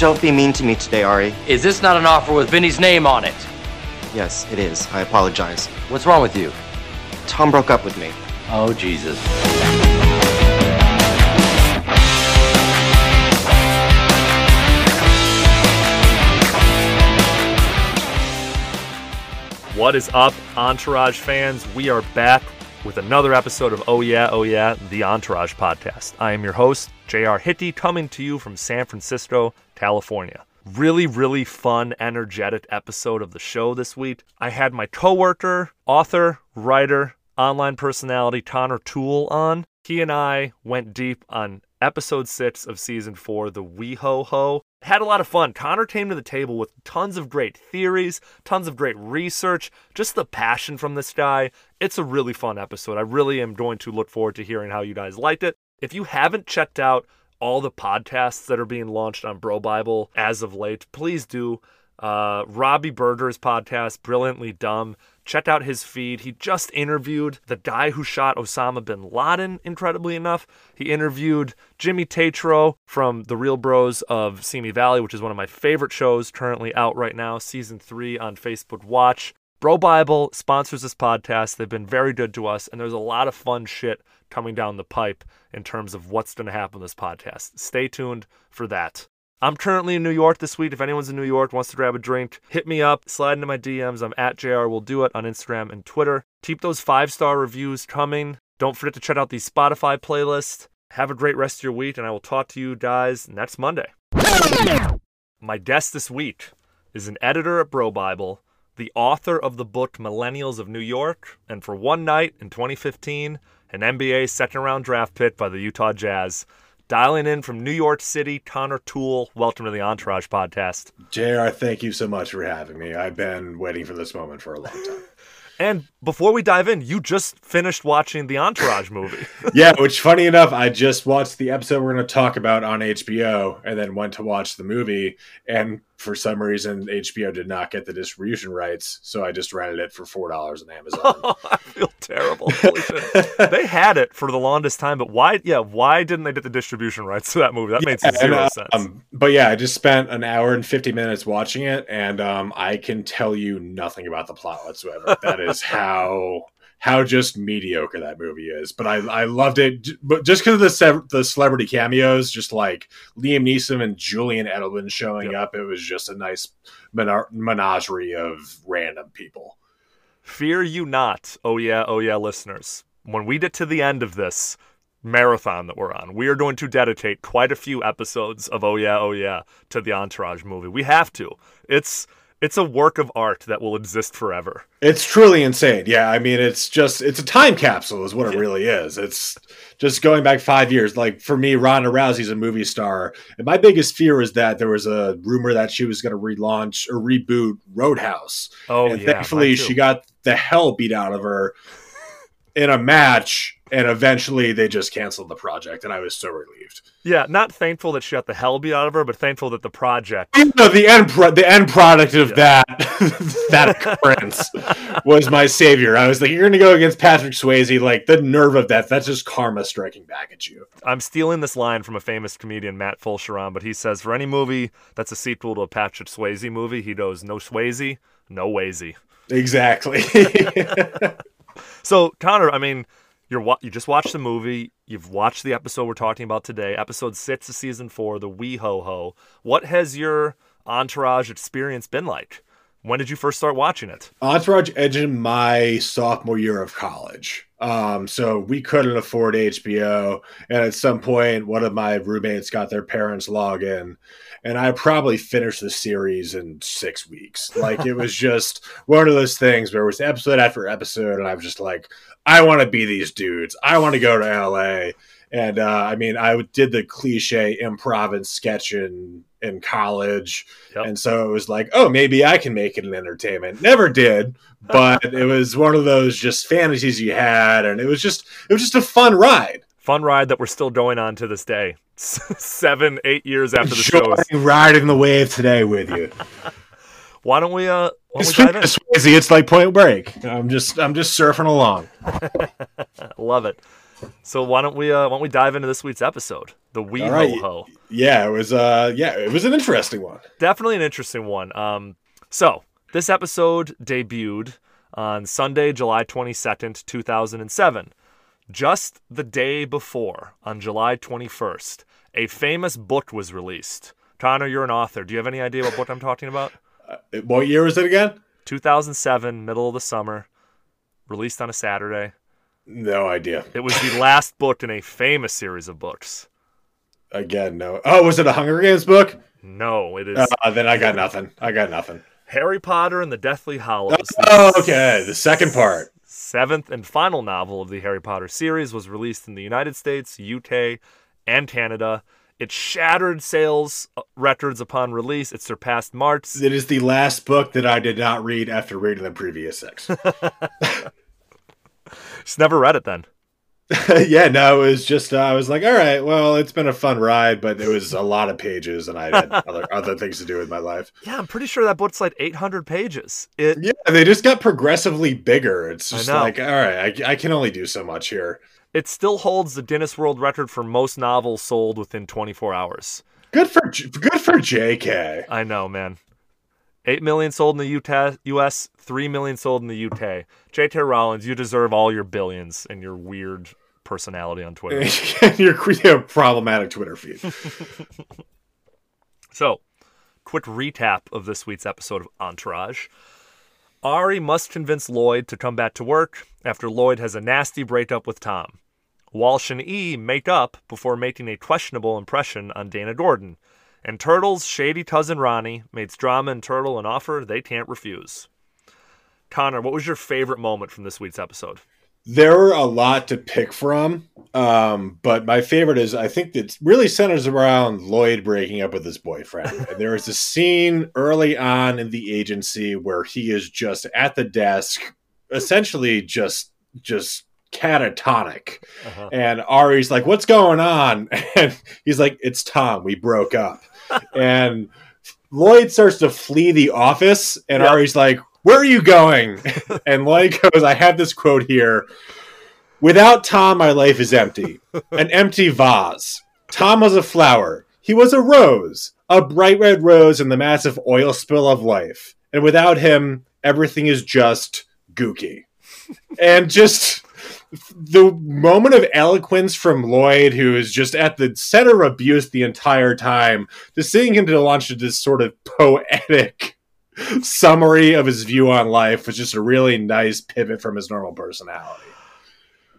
Don't be mean to me today, Ari. Is this not an offer with Vinny's name on it? Yes, it is. I apologize. What's wrong with you? Tom broke up with me. Oh, Jesus. What is up, Entourage fans? We are back with another episode of Oh Yeah, Oh Yeah, the Entourage podcast. I am your host, JR Hitty, coming to you from San Francisco, California. Really, really fun, energetic episode of the show this week. I had my coworker, author, writer, online personality Connor Toole on. He and I went deep on episode six of season four, the Wee Ho. Ho. Had a lot of fun. Connor came to the table with tons of great theories, tons of great research, just the passion from this guy. It's a really fun episode. I really am going to look forward to hearing how you guys liked it. If you haven't checked out all the podcasts that are being launched on Bro Bible as of late, please do. Uh, Robbie Berger's podcast, Brilliantly Dumb. Check out his feed. He just interviewed the guy who shot Osama bin Laden, incredibly enough. He interviewed Jimmy Tatro from The Real Bros of Simi Valley, which is one of my favorite shows currently out right now, season three on Facebook Watch. Bro Bible sponsors this podcast. They've been very good to us, and there's a lot of fun shit coming down the pipe in terms of what's going to happen this podcast. Stay tuned for that. I'm currently in New York this week. If anyone's in New York wants to grab a drink, hit me up, slide into my DMs. I'm at JR Will Do It on Instagram and Twitter. Keep those five star reviews coming. Don't forget to check out the Spotify playlist. Have a great rest of your week, and I will talk to you guys next Monday. My guest this week is an editor at Bro Bible, the author of the book Millennials of New York, and for one night in 2015, an NBA second round draft pick by the Utah Jazz. Dialing in from New York City, Connor Toole. Welcome to the Entourage podcast. JR, thank you so much for having me. I've been waiting for this moment for a long time. And before we dive in, you just finished watching the Entourage movie. yeah, which funny enough, I just watched the episode we're going to talk about on HBO and then went to watch the movie. And for some reason, HBO did not get the distribution rights. So I just rented it for $4 on Amazon. Oh, I feel terrible. they had it for the longest time, but why? Yeah, why didn't they get the distribution rights to that movie? That yeah, made zero and, uh, sense. Um, but yeah, I just spent an hour and 50 minutes watching it, and um, I can tell you nothing about the plot whatsoever. That is how how just mediocre that movie is. But I, I loved it, but just because of the the celebrity cameos, just like Liam Neeson and Julian Edelman showing yep. up, it was just a nice menagerie of random people. Fear you not, oh yeah, oh yeah, listeners. When we get to the end of this marathon that we're on, we are going to dedicate quite a few episodes of Oh Yeah, Oh Yeah to the Entourage movie. We have to. It's it's a work of art that will exist forever. It's truly insane. Yeah, I mean, it's just it's a time capsule, is what it yeah. really is. It's just going back five years. Like for me, Ronda Rousey's a movie star, and my biggest fear is that there was a rumor that she was going to relaunch or reboot Roadhouse. Oh, and yeah, thankfully she got the hell beat out of her in a match and eventually they just canceled the project and i was so relieved yeah not thankful that she got the hell beat out of her but thankful that the project the end pro- the end product of yeah. that that occurrence was my savior i was like you're gonna go against patrick swayze like the nerve of that that's just karma striking back at you i'm stealing this line from a famous comedian matt fulchiron but he says for any movie that's a sequel to a patrick swayze movie he goes no swayze no wazy exactly so Connor, I mean, you're you just watched the movie. You've watched the episode we're talking about today, episode six of season four, the Wee Ho Ho. What has your entourage experience been like? When did you first start watching it? Entourage ended my sophomore year of college. Um, so we couldn't afford HBO. And at some point, one of my roommates got their parents log in. And I probably finished the series in six weeks. Like it was just one of those things where it was episode after episode. And I was just like, I want to be these dudes. I want to go to LA. And uh, I mean, I did the cliche improv and sketch in in college, yep. and so it was like, oh, maybe I can make it an entertainment. Never did, but it was one of those just fantasies you had, and it was just it was just a fun ride. Fun ride that we're still going on to this day, seven, eight years after the show. Riding the wave today with you. why don't we? Uh, why don't we Swayze, it's like Point Break. I'm just I'm just surfing along. Love it. So why don't we uh, why don't we dive into this week's episode? The wee All right. ho ho. Yeah, it was. Uh, yeah, it was an interesting one. Definitely an interesting one. Um, so this episode debuted on Sunday, July twenty second, two thousand and seven. Just the day before, on July twenty first, a famous book was released. Connor, you're an author. Do you have any idea what book I'm talking about? What year was it again? 2007, middle of the summer, released on a Saturday. No idea. It was the last book in a famous series of books. Again, no. Oh, was it a Hunger Games book? No, it is Uh, then I got nothing. I got nothing. Harry Potter and the Deathly Hallows. the Oh, okay. The second part. seventh and final novel of the Harry Potter series was released in the United States, UK, and Canada. It shattered sales uh, records upon release. It surpassed March. It is the last book that I did not read after reading the previous six. Just never read it then. yeah, no, it was just uh, I was like, all right, well, it's been a fun ride, but it was a lot of pages, and I had other other things to do with my life. Yeah, I'm pretty sure that book's like 800 pages. It Yeah, they just got progressively bigger. It's just like, all right, I, I can only do so much here. it still holds the Guinness World Record for most novels sold within 24 hours. Good for good for J.K. I know, man. 8 million sold in the Utah, US, 3 million sold in the UK. J.K. Rollins, you deserve all your billions and your weird personality on Twitter. Your your problematic Twitter feed. So, quick recap of this week's episode of Entourage. Ari must convince Lloyd to come back to work after Lloyd has a nasty breakup with Tom. Walsh and E make up before making a questionable impression on Dana Gordon. And Turtle's shady cousin Ronnie makes Drama and Turtle an offer they can't refuse. Connor, what was your favorite moment from this week's episode? There were a lot to pick from, um, but my favorite is I think it really centers around Lloyd breaking up with his boyfriend. and there is a scene early on in the agency where he is just at the desk, essentially just just catatonic. Uh-huh. And Ari's like, "What's going on?" And he's like, "It's Tom. We broke up." And Lloyd starts to flee the office, and Yep. Ari's like, "Where are you going?" and Lloyd goes, "I have this quote here: Without Tom, my life is empty, an empty vase. Tom was a flower. He was a rose, a bright red rose in the massive oil spill of life. And without him, everything is just gooky." and just the moment of eloquence from Lloyd, who is just at the center of abuse the entire time, to seeing him to launch this sort of poetic summary of his view on life was just a really nice pivot from his normal personality.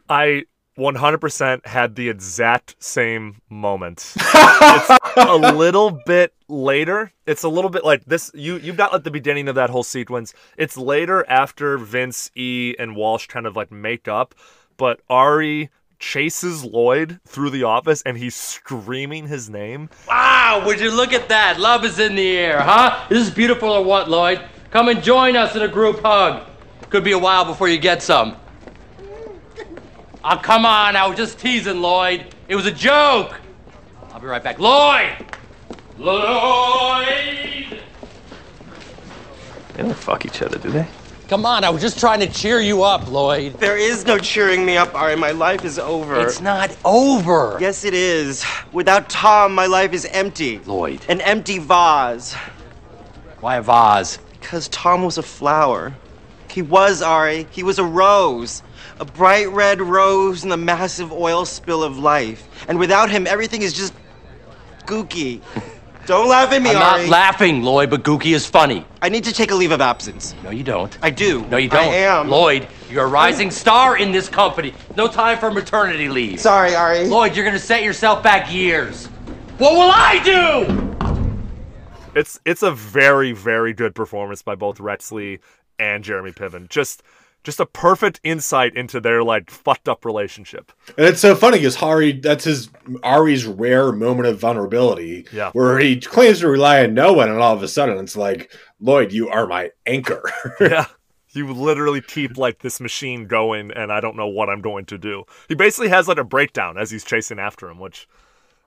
I 100% had the exact same moment. it's a little bit later. It's a little bit like this. You you've got like the beginning of that whole sequence. It's later after Vince E and Walsh kind of like make up, but Ari chases Lloyd through the office and he's screaming his name. Wow, would you look at that? Love is in the air, huh? Is this beautiful or what, Lloyd? Come and join us in a group hug. Could be a while before you get some. Oh, come on, I was just teasing, Lloyd. It was a joke. I'll be right back. Lloyd! Lloyd! They don't fuck each other, do they? Come on, I was just trying to cheer you up, Lloyd. There is no cheering me up, Ari. My life is over. It's not over. Yes, it is. Without Tom, my life is empty. Lloyd. An empty vase. Why a vase? Because Tom was a flower. He was, Ari. He was a rose. A bright red rose in the massive oil spill of life. And without him, everything is just gooky. Don't laugh at me, Ari! I'm Ari. not laughing, Lloyd, but Gookie is funny. I need to take a leave of absence. No, you don't. I do. No, you don't. I am. Lloyd, you're a rising star in this company. No time for maternity leave. Sorry, Ari. Lloyd, you're gonna set yourself back years. What will I do? It's it's a very very good performance by both Rex Lee and Jeremy Piven. Just just a perfect insight into their like fucked up relationship. And it's so funny because Ari, that's his Ari's rare moment of vulnerability, Yeah. where he claims to rely on no one, and all of a sudden it's like, Lloyd, you are my anchor. yeah. You literally keep like this machine going and I don't know what I'm going to do. He basically has like a breakdown as he's chasing after him, which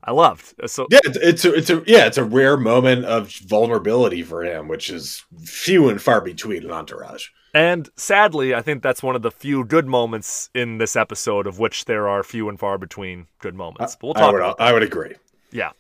I loved. Uh, So Yeah, it's, it's a, it's a yeah, it's a rare moment of vulnerability for him, which is few and far between in Entourage. And sadly, I think that's one of the few good moments in this episode, of which there are few and far between good moments. But we'll I talk would about that. I would agree. Yeah.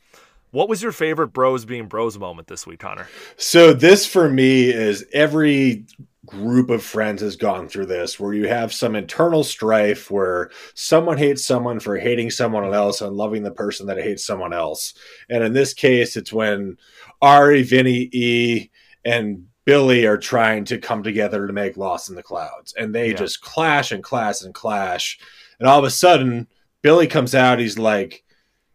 What was your favorite bros being bros moment this week, Connor? So this for me is every group of friends has gone through this where you have some internal strife where someone hates someone for hating someone else and loving the person that hates someone else. And in this case, it's when Ari, Vinny, E, and Billy are trying to come together to make Lost in the Clouds. And they Yeah. just clash and clash and clash. And all of a sudden, Billy comes out. He's like,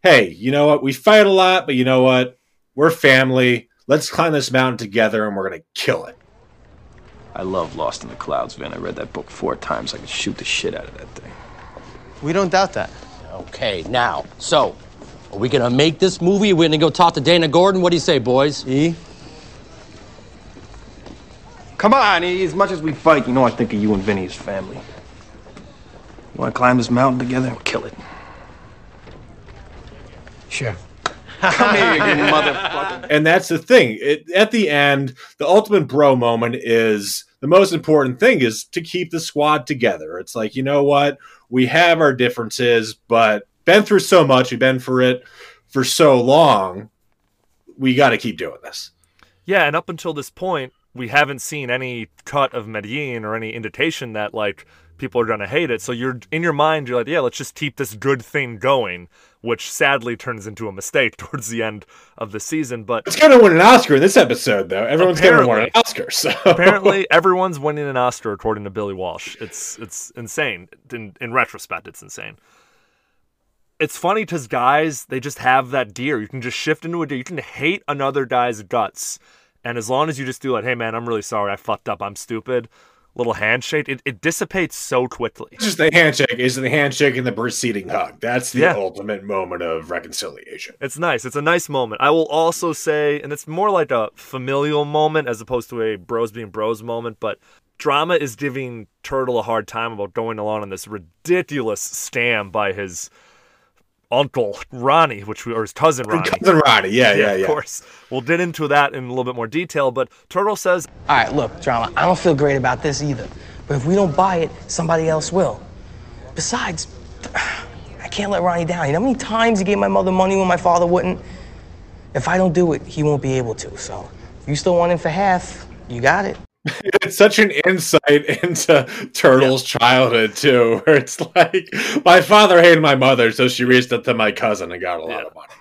hey, you know what? We fight a lot, but you know what? We're family. Let's climb this mountain together and we're going to kill it. I love Lost in the Clouds, Vin. I read that book four times. I could shoot the shit out of that thing. We don't doubt that. Okay, now, so, are we gonna make this movie? We're gonna go talk to Dana Gordon? What do you say, boys? E? Come on. As much as we fight, you know I think of you and Vinny as family. You want to climb this mountain together? We'll kill it. Sure. Come here, you motherfucker. And that's the thing. It, at the end, the ultimate bro moment is the most important thing is to keep the squad together. It's like, you know what? We have our differences, but been through so much. We've been for it for so long. We got to keep doing this. Yeah, and up until this point, we haven't seen any cut of Medellin or any indication that like people are gonna hate it. So you're in your mind, you're like, yeah, let's just keep this good thing going, which sadly turns into a mistake towards the end of the season. But It's going to win an Oscar in this episode, though. Everyone's going to win an Oscar. So apparently, everyone's winning an Oscar according to Billy Walsh. It's it's insane. In in retrospect, it's insane. It's funny because guys, they just have that deer. You can just shift into a deer. You can hate another guy's guts, and as long as you just do like, hey man, I'm really sorry, I fucked up, I'm stupid. Little handshake, it, it dissipates so quickly. just the handshake is the handshake and the preceding hug. That's the Yeah. ultimate moment of reconciliation. It's nice. It's a nice moment. I will also say, and it's more like a familial moment as opposed to a bros being bros moment, but drama is giving Turtle a hard time about going along on this ridiculous stam by his uncle Ronnie, which we, or his cousin Ronnie. Cousin Roddy, yeah, yeah, yeah. of course. We'll get into that in a little bit more detail, but Turtle says, All right, look, drama. I don't feel great about this either. But if we don't buy it, somebody else will. Besides, I can't let Ronnie down. You know how many times he gave my mother money when my father wouldn't? If I don't do it, he won't be able to. So, if you still want him for half, you got it. It's such an insight into Turtle's childhood too, where it's like my father hated my mother, so she reached out to my cousin and got a lot of money.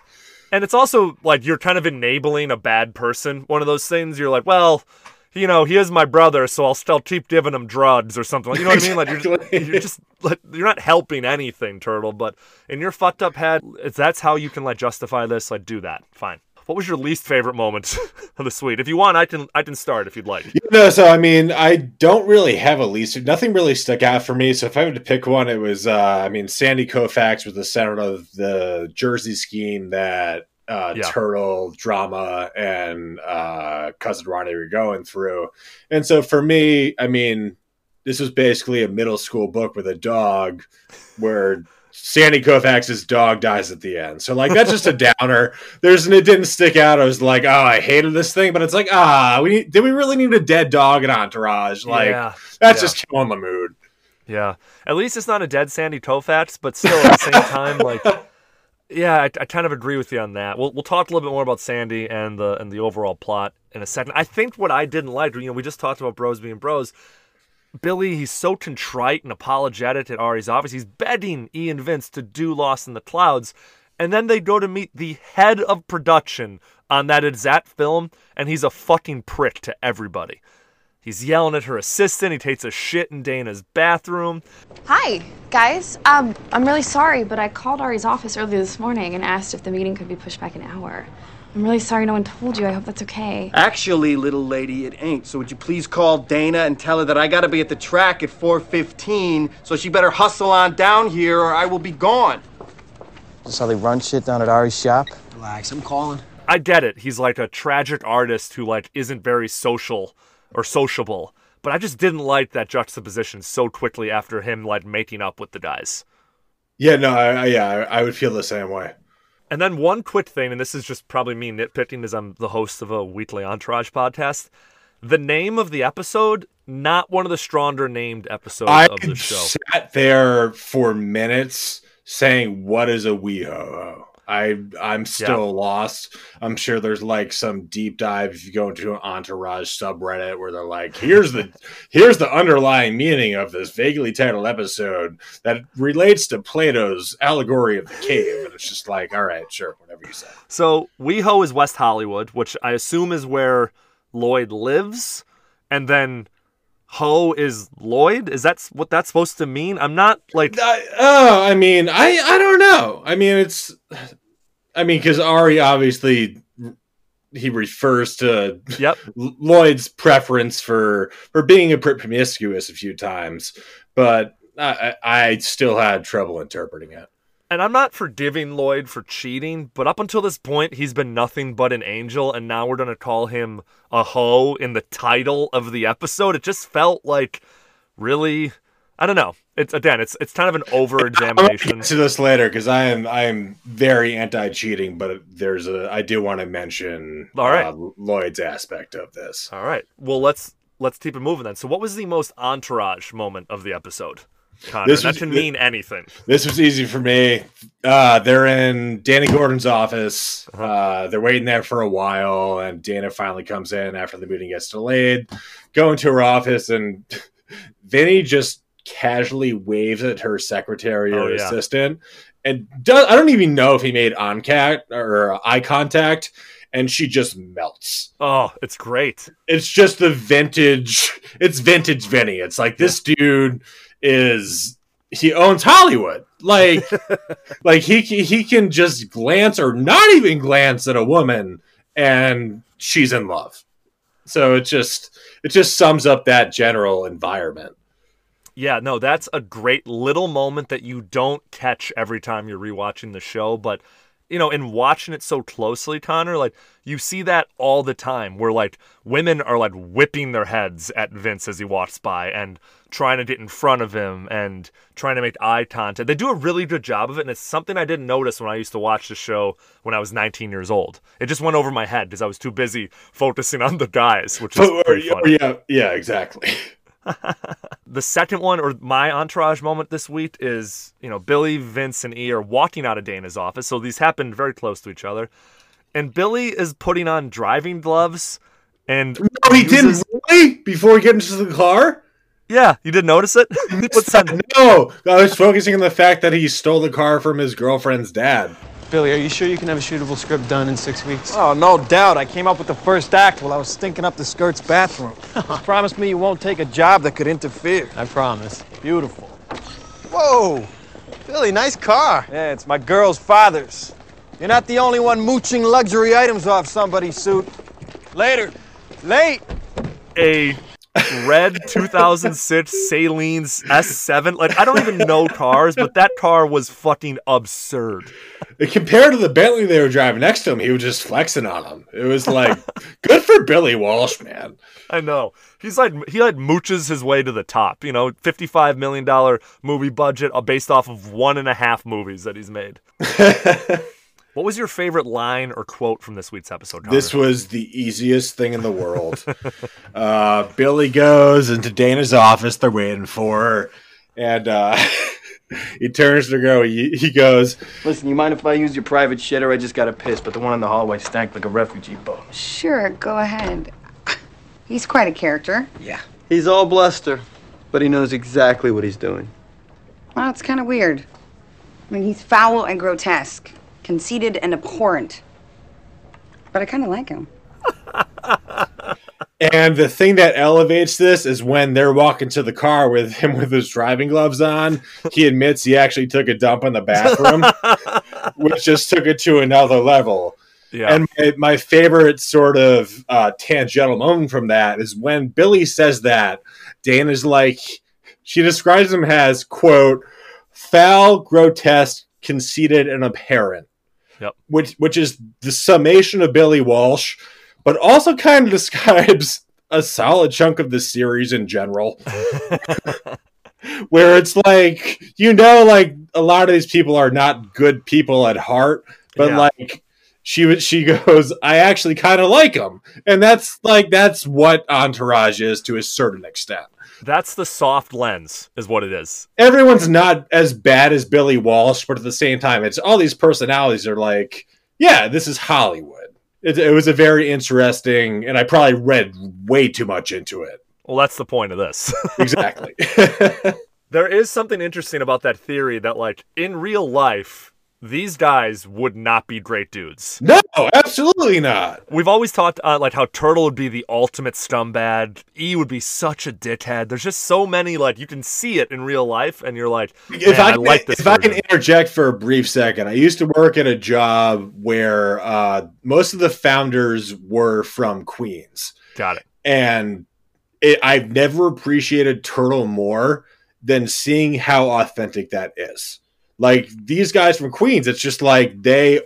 and it's also like you're kind of enabling a bad person. One of those things you're like, well, you know, he is my brother, so I'll still keep giving him drugs or something. You know what I mean? Like you're, Exactly. you're just like you're not helping anything, Turtle. But in your fucked up head, if that's how you can like justify this, like do that. Fine. What was your least favorite moment of the suite? If you want, I can I can start if you'd like. You know, so I mean, I don't really have a least. Nothing really stuck out for me. So if I had to pick one, it was, uh, I mean, Sandy Koufax was the center of the Jersey scheme that uh, Yeah. Turtle, Drama, and uh, Cousin Ronnie were going through. And so for me, I mean, this was basically a middle school book with a dog where Sandy Koufax's dog dies at the end. So like that's just a downer. There's and it didn't stick out. I was like, oh, I hated this thing, but it's like, ah, we did we really need a dead dog in Entourage? Like yeah, that's yeah. just killing the mood. Yeah. At least it's not a dead Sandy Koufax, but still at the same time, like, yeah, I, I kind of agree with you on that. We'll we'll talk a little bit more about Sandy and the and the overall plot in a second. I think what I didn't like, you know, we just talked about bros being bros. Billy, he's so contrite and apologetic at Ari's office. He's begging Ian Vince to do Lost in the Clouds. And then they go to meet the head of production on that exact film, and he's a fucking prick to everybody. He's yelling at her assistant. He takes a shit in Dana's bathroom. Hi, guys. Um, I'm really sorry, but I called Ari's office earlier this morning and asked if the meeting could be pushed back an hour. I'm really sorry no one told you. I hope that's okay. Actually, little lady, it ain't. So would you please call Dana and tell her that I gotta be at the track at 4:15, so she better hustle on down here or I will be gone. Just how they run shit down at Ari's shop. Relax, I'm calling. I get it. He's like a tragic artist who like isn't very social or sociable. But I just didn't like that juxtaposition so quickly after him like making up with the guys. Yeah, no, I, I, yeah, I, I would feel the same way. And then one quick thing, and this is just probably me nitpicking as I'm the host of a weekly Entourage podcast. The name of the episode, not one of the stronger named episodes I of the show. sat there for minutes saying, "What is a WeHo?" I I'm still lost. I'm sure there's like some deep dive if you go into an entourage subreddit where they're like, here's the here's the underlying meaning of this vaguely titled episode that relates to Plato's allegory of the cave. And it's just like, all right, sure, whatever you say. So WeHo is West Hollywood, which I assume is where Lloyd lives, and then Ho is Lloyd. Is that what that's supposed to mean? I'm not like I, oh, I mean, I I don't know. I mean, it's I mean, because Ari obviously he refers to Yep. Lloyd's preference for for being a promiscuous a few times, but I, I I still had trouble interpreting it. And I'm not forgiving Lloyd for cheating, but up until this point, he's been nothing but an angel, and now we're going to call him a hoe in the title of the episode. It just felt like really. I don't know. It's again, it's it's kind of an over examination. to this later because I am I am very anti cheating, but there's a I do want to mention All right. uh, Lloyd's aspect of this. All right. Well, let's let's keep it moving then. So, what was the most entourage moment of the episode? Connor, This that was- can mean anything. This was easy for me. Uh, they're in Danny Gordon's office. Uh-huh. Uh, they're waiting there for a while, and Dana finally comes in after the meeting gets delayed. Go into her office, and Vinny just casually waves at her secretary or Oh, yeah. assistant, and does, I don't even know if he made on cat or eye contact, and she just melts. Oh, it's great. It's just the vintage. It's vintage Vinny. It's like this dude is he owns Hollywood. Like like he he can just glance or not even glance at a woman and she's in love. So it just it just sums up that general environment. Yeah, no, that's a great little moment that you don't catch every time you're rewatching the show, but you know, in watching it so closely, Connor, like you see that all the time where like women are like whipping their heads at Vince as he walks by and trying to get in front of him and trying to make eye contact. They do a really good job of it, and it's something I didn't notice when I used to watch the show when I was 19 years old. It just went over my head because I was too busy focusing on the guys, which is Or- pretty or- funny. yeah, yeah, exactly. The second one, or my entourage moment this week, is you know Billy, Vince, and E are walking out of Dana's office. So these happened very close to each other, and Billy is putting on driving gloves, and Oh, he uses- didn't really before he gets into the car? Yeah, you didn't notice it. He puts on- No, I was focusing on the fact that he stole the car from his girlfriend's dad. Billy, are you sure you can have a shootable script done in six weeks? Oh, no doubt. I came up with the first act while I was stinking up the skirt's bathroom. Promise me you won't take a job that could interfere. I promise. Beautiful. Whoa! Billy, nice car. Yeah, it's my girl's father's. You're not the only one mooching luxury items off somebody's suit. Later. Late. a red 2006 Saleen's S7. Like I don't even know cars, but that car was fucking absurd. Compared to the Bentley they were driving next to him, he was just flexing on him. It was like, good for Billy Walsh, man. I know. He's like he like mooches his way to the top. You know, fifty-five million dollar movie budget uh, based off of one and a half movies that he's made. what was your favorite line or quote from this week's episode? Connor? This was the easiest thing in the world. uh, Billy goes into Dana's office. They're waiting for her. And uh, he turns to go. He, he goes, Listen, you mind if I use your private shitter? I just got a piss, but the one in the hallway stank like a refugee boat. Sure, go ahead. He's quite a character. Yeah. He's all bluster, but he knows exactly what he's doing. Well, it's kind of weird. I mean, he's foul and grotesque, conceited and abhorrent. But I kind of like him. and the thing that elevates this is when they're walking to the car with him with his driving gloves on. He admits he actually took a dump in the bathroom, which just took it to another level. yeah. And my, my favorite sort of uh, tangential moment from that is when Billy says that, Dana's like, she describes him as, quote, foul, grotesque, conceited, and apparent. Yep. Which, which is the summation of Billy Walsh, but also kind of describes a solid chunk of the series in general. Where it's like, you know, like a lot of these people are not good people at heart, but Yeah. like she she goes i actually kind of like him and that's like that's what entourage is to a certain extent That's the soft lens, is what it is. everyone's not as bad as billy walsh but at the same time it's all these personalities are like yeah this is hollywood it, it was a very interesting and i probably read way too much into it Well, that's the point of this. exactly there is something interesting about that theory that, like, in real life, these guys would not be great dudes. no absolutely not We've always talked uh, like how Turtle would be the ultimate scumbag. E would be such a dickhead. There's just so many like you can see it in real life, and you're like, if "Man, I, I, can, like this. if I can interject for a brief second, I used to work at a job where uh, most of the founders were from Queens, Got it. and it, I've never appreciated Turtle more than seeing how authentic that is. Like these guys from Queens, it's just like they.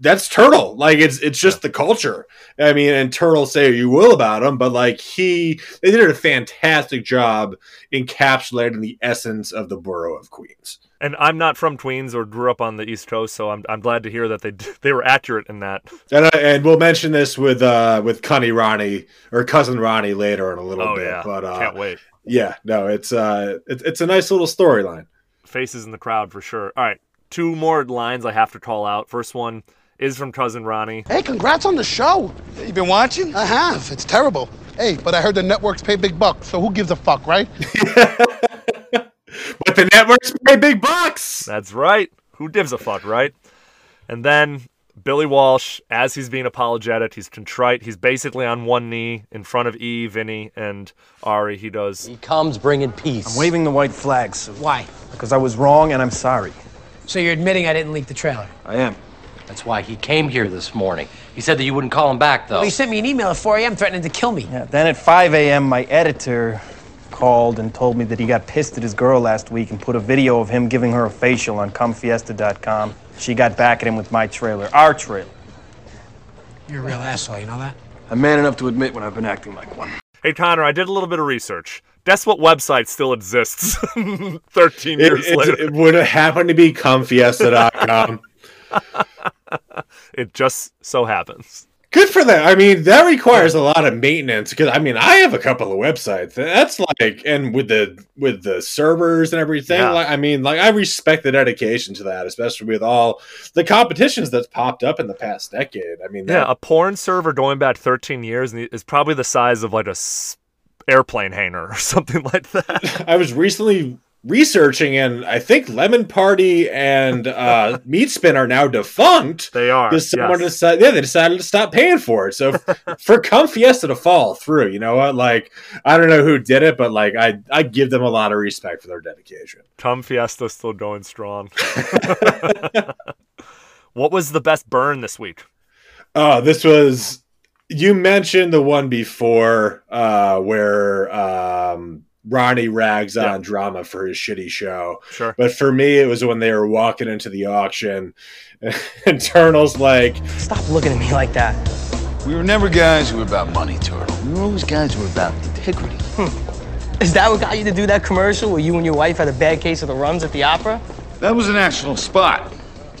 That's Turtle. Like it's it's just the culture. I mean, and Turtle say you will about him, but like he, they did a fantastic job encapsulating the essence of the borough of Queens. And I'm not from Queens or grew up on the East Coast, so I'm I'm glad to hear that they they were accurate in that. And, I, and we'll mention this with uh with Connie Ronnie or cousin Ronnie later in a little Oh bit. yeah, But uh, can't wait. yeah, no, it's uh it's it's a nice little storyline. Faces in the crowd for sure. All right, two more lines I have to call out. First one is from cousin Ronnie. Hey, congrats on the show. You been watching? I have. It's terrible. Hey, but I heard the networks pay big bucks, so who gives a fuck, right? But the networks pay big bucks. That's right. Who gives a fuck, right? And then Billy Walsh, as he's being apologetic, he's contrite. He's basically on one knee in front of E, Vinny, and Ari. He does. He comes bringing peace. I'm waving the white flags Why? because I was wrong and I'm sorry. So you're admitting I didn't leak the trailer? I am. That's why he came here this morning. He said that you wouldn't call him back, though. Well, he sent me an email at 4 a.m. threatening to kill me. Yeah, then at 5 a.m., my editor called and told me that he got pissed at his girl last week and put a video of him giving her a facial on cumfiesta.com. She got back at him with my trailer, our trailer. You're a real asshole, you know that? I'm man enough to admit when I've been acting like one. Hey, Connor, I did a little bit of research. Guess what website still exists 13 It, years it's- later? it would happen to be cumfiesta.com. It just so happens. Good for them. I mean, that requires a lot of maintenance because I mean, I have a couple of websites. That's like, and with the with the servers and everything. Yeah. Like, I mean, like I respect the dedication to that, especially with all the competitions that's popped up in the past decade. I mean, Yeah, that- a porn server going back 13 years is probably the size of like a airplane hangar or something like that. I was recently researching, and I think Lemon Party and uh, Meat Spin are now defunct. They are. Because someone yes. decided, yeah, they decided to stop paying for it. So for Cum Fiesta to fall through, you know what? Like, I don't know who did it, but like, I I give them a lot of respect for their dedication. Cum Fiesta still going strong. what was the best burn this week? Oh, this was you mentioned the one before uh, where um, Ronnie rags Yeah. on drama for his shitty show. Sure. But for me, it was when they were walking into the auction, and Turtle's like, Stop looking at me like that. We were never guys who were about money, Turtle. We were always guys who were about integrity. Hmm. Is that what got you to do that commercial where you and your wife had a bad case of the runs at the opera? That was a national spot.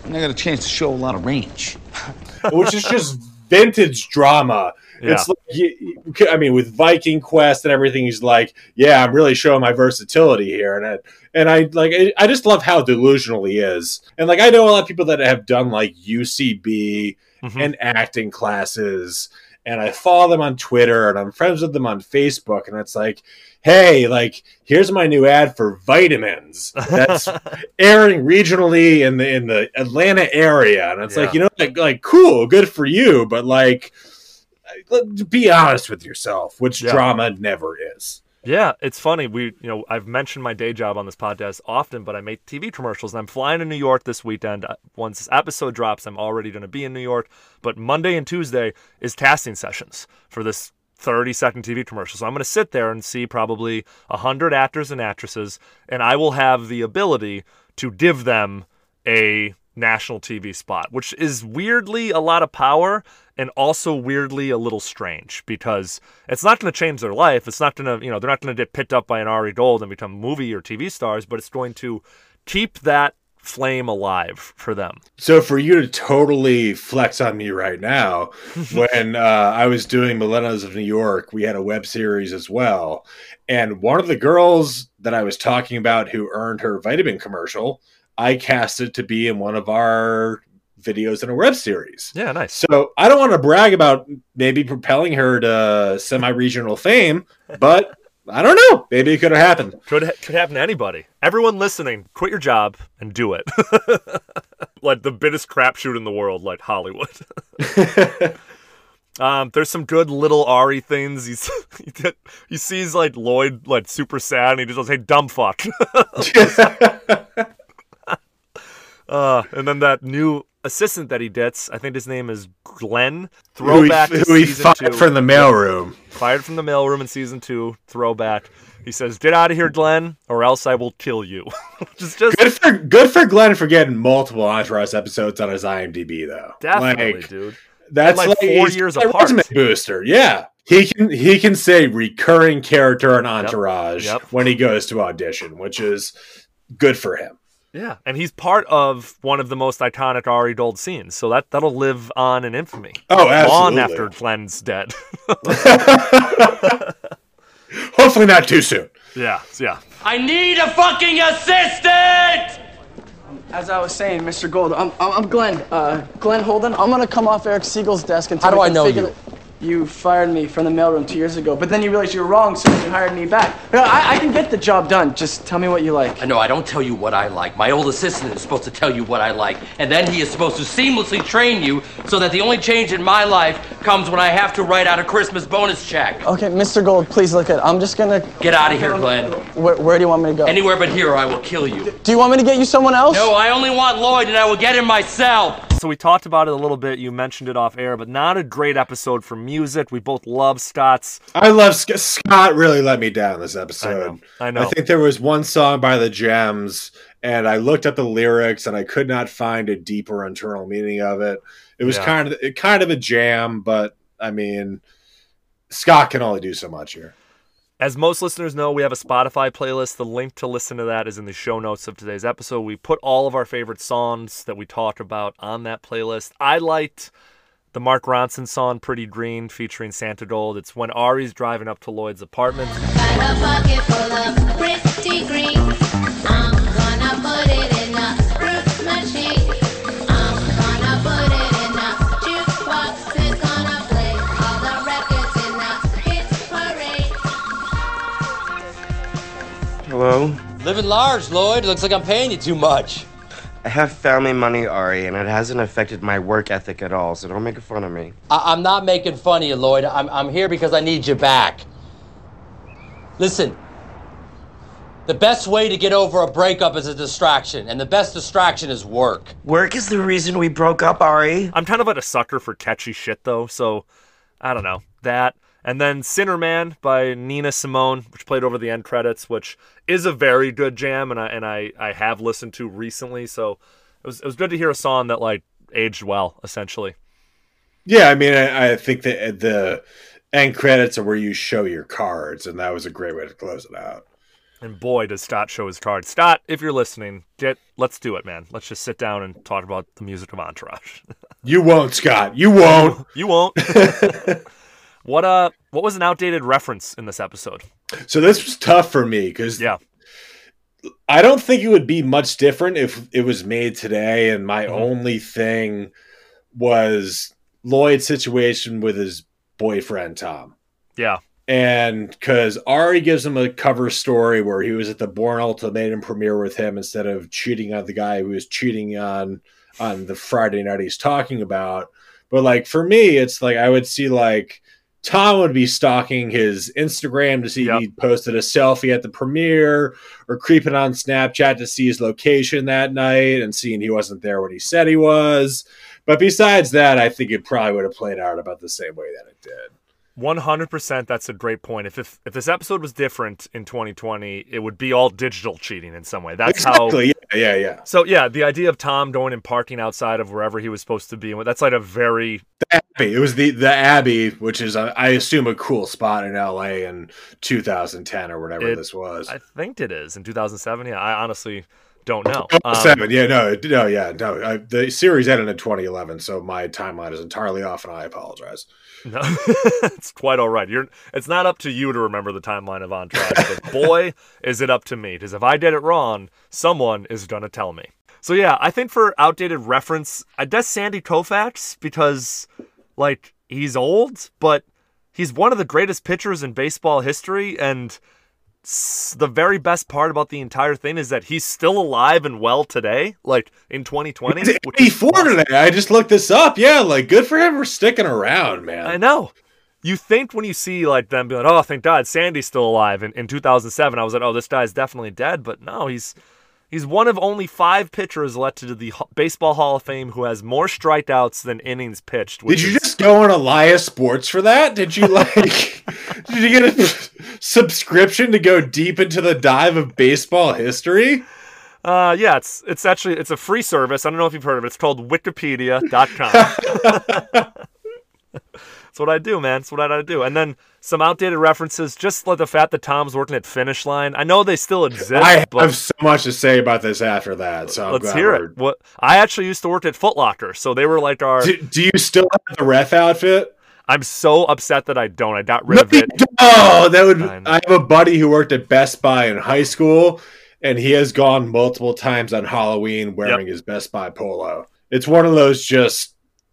And I got a chance to show a lot of range. which is just vintage drama. It's like, I mean, with Viking Quest and everything, he's like, "Yeah, I'm really showing my versatility here," and I, and I like, I- just love how delusional he is. And like, I know a lot of people that have done like UCB Mhm. and acting classes, and I follow them on Twitter and I'm friends with them on Facebook, and it's like, hey, like, here's my new ad for vitamins that's airing regionally in the in the Atlanta area, and it's like, you know, like, like cool, good for you, but like, be honest with yourself, which Yeah. drama never is. Yeah, it's funny. We, you know, I've mentioned my day job on this podcast often, but I make TV commercials, and I'm flying to New York this weekend. Uh, Once this episode drops, I'm already going to be in New York. But Monday and Tuesday is casting sessions for this 30 second TV commercial. So I'm going to sit there and see probably 100 actors and actresses, and I will have the ability to give them a national TV spot, which is weirdly a lot of power and also weirdly a little strange because it's not going to change their life. It's not going to, you know, they're not going to get picked up by an Ari Gold and become movie or TV stars, but it's going to keep that flame alive for them. So for you to totally flex on me right now, when uh, I was doing Millennials of New York, we had a web series as well, and one of the girls that I was talking about who earned her vitamin commercial, I casted to be in one of our videos in a web series. Yeah, nice. So I don't want to brag about maybe propelling her to semi-regional fame, but I don't know. Maybe it could have happened. Could could happen to anybody. Everyone listening, quit your job and do it. like the biggest crapshoot in the world, like Hollywood. um, there's some good little Ari things. He's, he, he sees like Lloyd like super sad, and he just goes, "Hey, dumb fuck." Uh, and then that new assistant that he gets, I think his name is Glenn. Throwback who he, to who he fired two. from the mailroom. Fired from the mailroom in season two. Throwback. He says, "Get out of here, Glenn, or else I will kill you." just, just Good for good for Glenn for getting multiple Entourage episodes on his IMDb though. definitely, Like, dude. That's Like like, four years apart. resume booster. Yeah, he can he can say recurring character in Entourage Yep. when he goes to audition, which is good for him. Yeah, and he's part of one of the most iconic Ari Gold scenes, so that that'll live on in infamy. Oh, long absolutely. after Glenn's dead. Hopefully, not too soon. yeah, yeah. I need a fucking assistant! As I was saying, Mr. Gold, I'm, I'm I'm Glenn. Uh, Glenn Holden. I'm gonna come off Eric Siegel's desk and How do I know you? You fired me from the mailroom two years ago, but then you realized you were wrong, so you hired me back. No, I, I can get the job done. Just tell me what you like. I know, I don't tell you what I like. My old assistant is supposed to tell you what I like, and then he is supposed to seamlessly train you so that the only change in my life comes when I have to write out a Christmas bonus check. Okay, Mr. Gold, please look at. I'm just gonna. Get out of here, Glenn. Where, where do you want me to go? Anywhere but here, or I will kill you. Do you want me to get you someone else? No, I only want Lloyd, and I will get him myself. So we talked about it a little bit. You mentioned it off air, but not a great episode for music. We both love Scott's. I love Sc- Scott. Really let me down this episode. I know. I think there was one song by the Gems, and I looked at the lyrics, and I could not find a deeper internal meaning of it. It was Yeah. kind of kind of a jam, but I mean, Scott can only do so much here. As most listeners know, we have a Spotify playlist. The link to listen to that is in the show notes of today's episode. We put all of our favorite songs that we talked about on that playlist. I liked the Mark Ronson song Pretty Green featuring Santogold. It's when Ari's driving up to Lloyd's apartment. A full of pretty green. I'm gonna put it in Hello? Living large, Lloyd. Looks like I'm paying you too much. I have family money, Ari, and it hasn't affected my work ethic at all, so don't make fun of me. I- I'm not making fun of you, Lloyd. I'm, I'm here because I need you back. Listen, the best way to get over a breakup is a distraction, and the best distraction is work. Work is the reason we broke up, Ari. I'm kind of like a sucker for catchy shit, though, so I don't know. That. And then Sinner Man by Nina Simone, which played over the end credits, which is a very good jam, and I and I, I have listened to recently, so it was it was good to hear a song that like aged well, essentially. Yeah, I mean, I, I think that uh, the end credits are where you show your cards, and that was a great way to close it out. And boy, does Scott show his cards. Scott, if you're listening, get let's do it, man. Let's just sit down and talk about the music of Entourage. You won't, Scott. You won't. you won't. what uh what was an outdated reference in this episode? So this was tough for me because yeah, I don't think it would be much different if it was made today. And my Mm-hmm. only thing was Lloyd's situation with his boyfriend Tom, Yeah. and because Ari gives him a cover story where he was at the Bourne Ultimatum premiere with him instead of cheating on the guy who was cheating on on the Friday night he's talking about. But like for me, it's like I would see like Tom would be stalking his Instagram to see if he posted a selfie at the premiere or creeping on Snapchat to see his location that night and seeing he wasn't there when he said he was. But besides that, I think it probably would have played out about the same way that it did. One hundred percent. That's a great point. If, if if this episode was different in 2020, it would be all digital cheating in some way. That's how. Yeah, yeah, yeah. So yeah, the idea of Tom going and parking outside of wherever he was supposed to be, that's like a very Abbey. It was the the Abbey, which is uh, I assume a cool spot in L.A. in 2010 or whatever It- this was. I think it is in 2007. Yeah, I honestly don't know. Oh, Um, seven. Yeah, no, no, yeah, no. I, the series ended in 2011, so my timeline is entirely off, and I apologize. No, it's quite all right. You're. It's not up to you to remember the timeline of Entourage, but boy, is it up to me. Because if I did it wrong, someone is gonna tell me. So yeah, I think for outdated reference, I guess Sandy Koufax because, like, he's old, but he's one of the greatest pitchers in baseball history, and the very best part about the entire thing is that he's still alive and well today, like in 2020. He's which is 84 today. I just looked this up. Yeah, like good for him for sticking around, man. I know. You think when you see like them be like, oh, thank God, Sandy's still alive. In, in 2007, I was like, oh, this guy's definitely dead. But no, he's he's one of only five pitchers elected to the Baseball Hall of Fame who has more strikeouts than innings pitched. Did you is- just go on Elias Sports for that? Did you like? did you get a subscription to go deep into the dive of baseball history? Uh, yeah, it's it's actually it's a free service. I don't know if you've heard of it. It's called Wikipedia.com. That's what I do, man. That's what I do. And then some outdated references, just like the fact that Tom's working at Finish Line. I know they still exist. I but have so much to say about this after that. So let's hear we're- it. What I actually used to work at Foot Locker, so they were like our. Do, do you still have the ref outfit? I'm so upset that I don't. I got rid of it. Oh, that would. I have a buddy who worked at Best Buy in high school, and he has gone multiple times on Halloween wearing his Best Buy polo. It's one of those just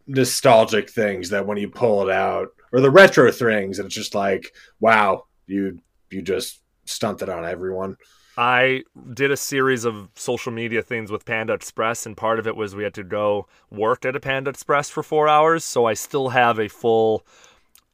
nostalgic things that when you pull it out, or the retro things, and it's just like, wow, you you just stunted on everyone. I did a series of social media things with Panda Express, and part of it was we had to go work at a Panda Express for four hours. So I still have a full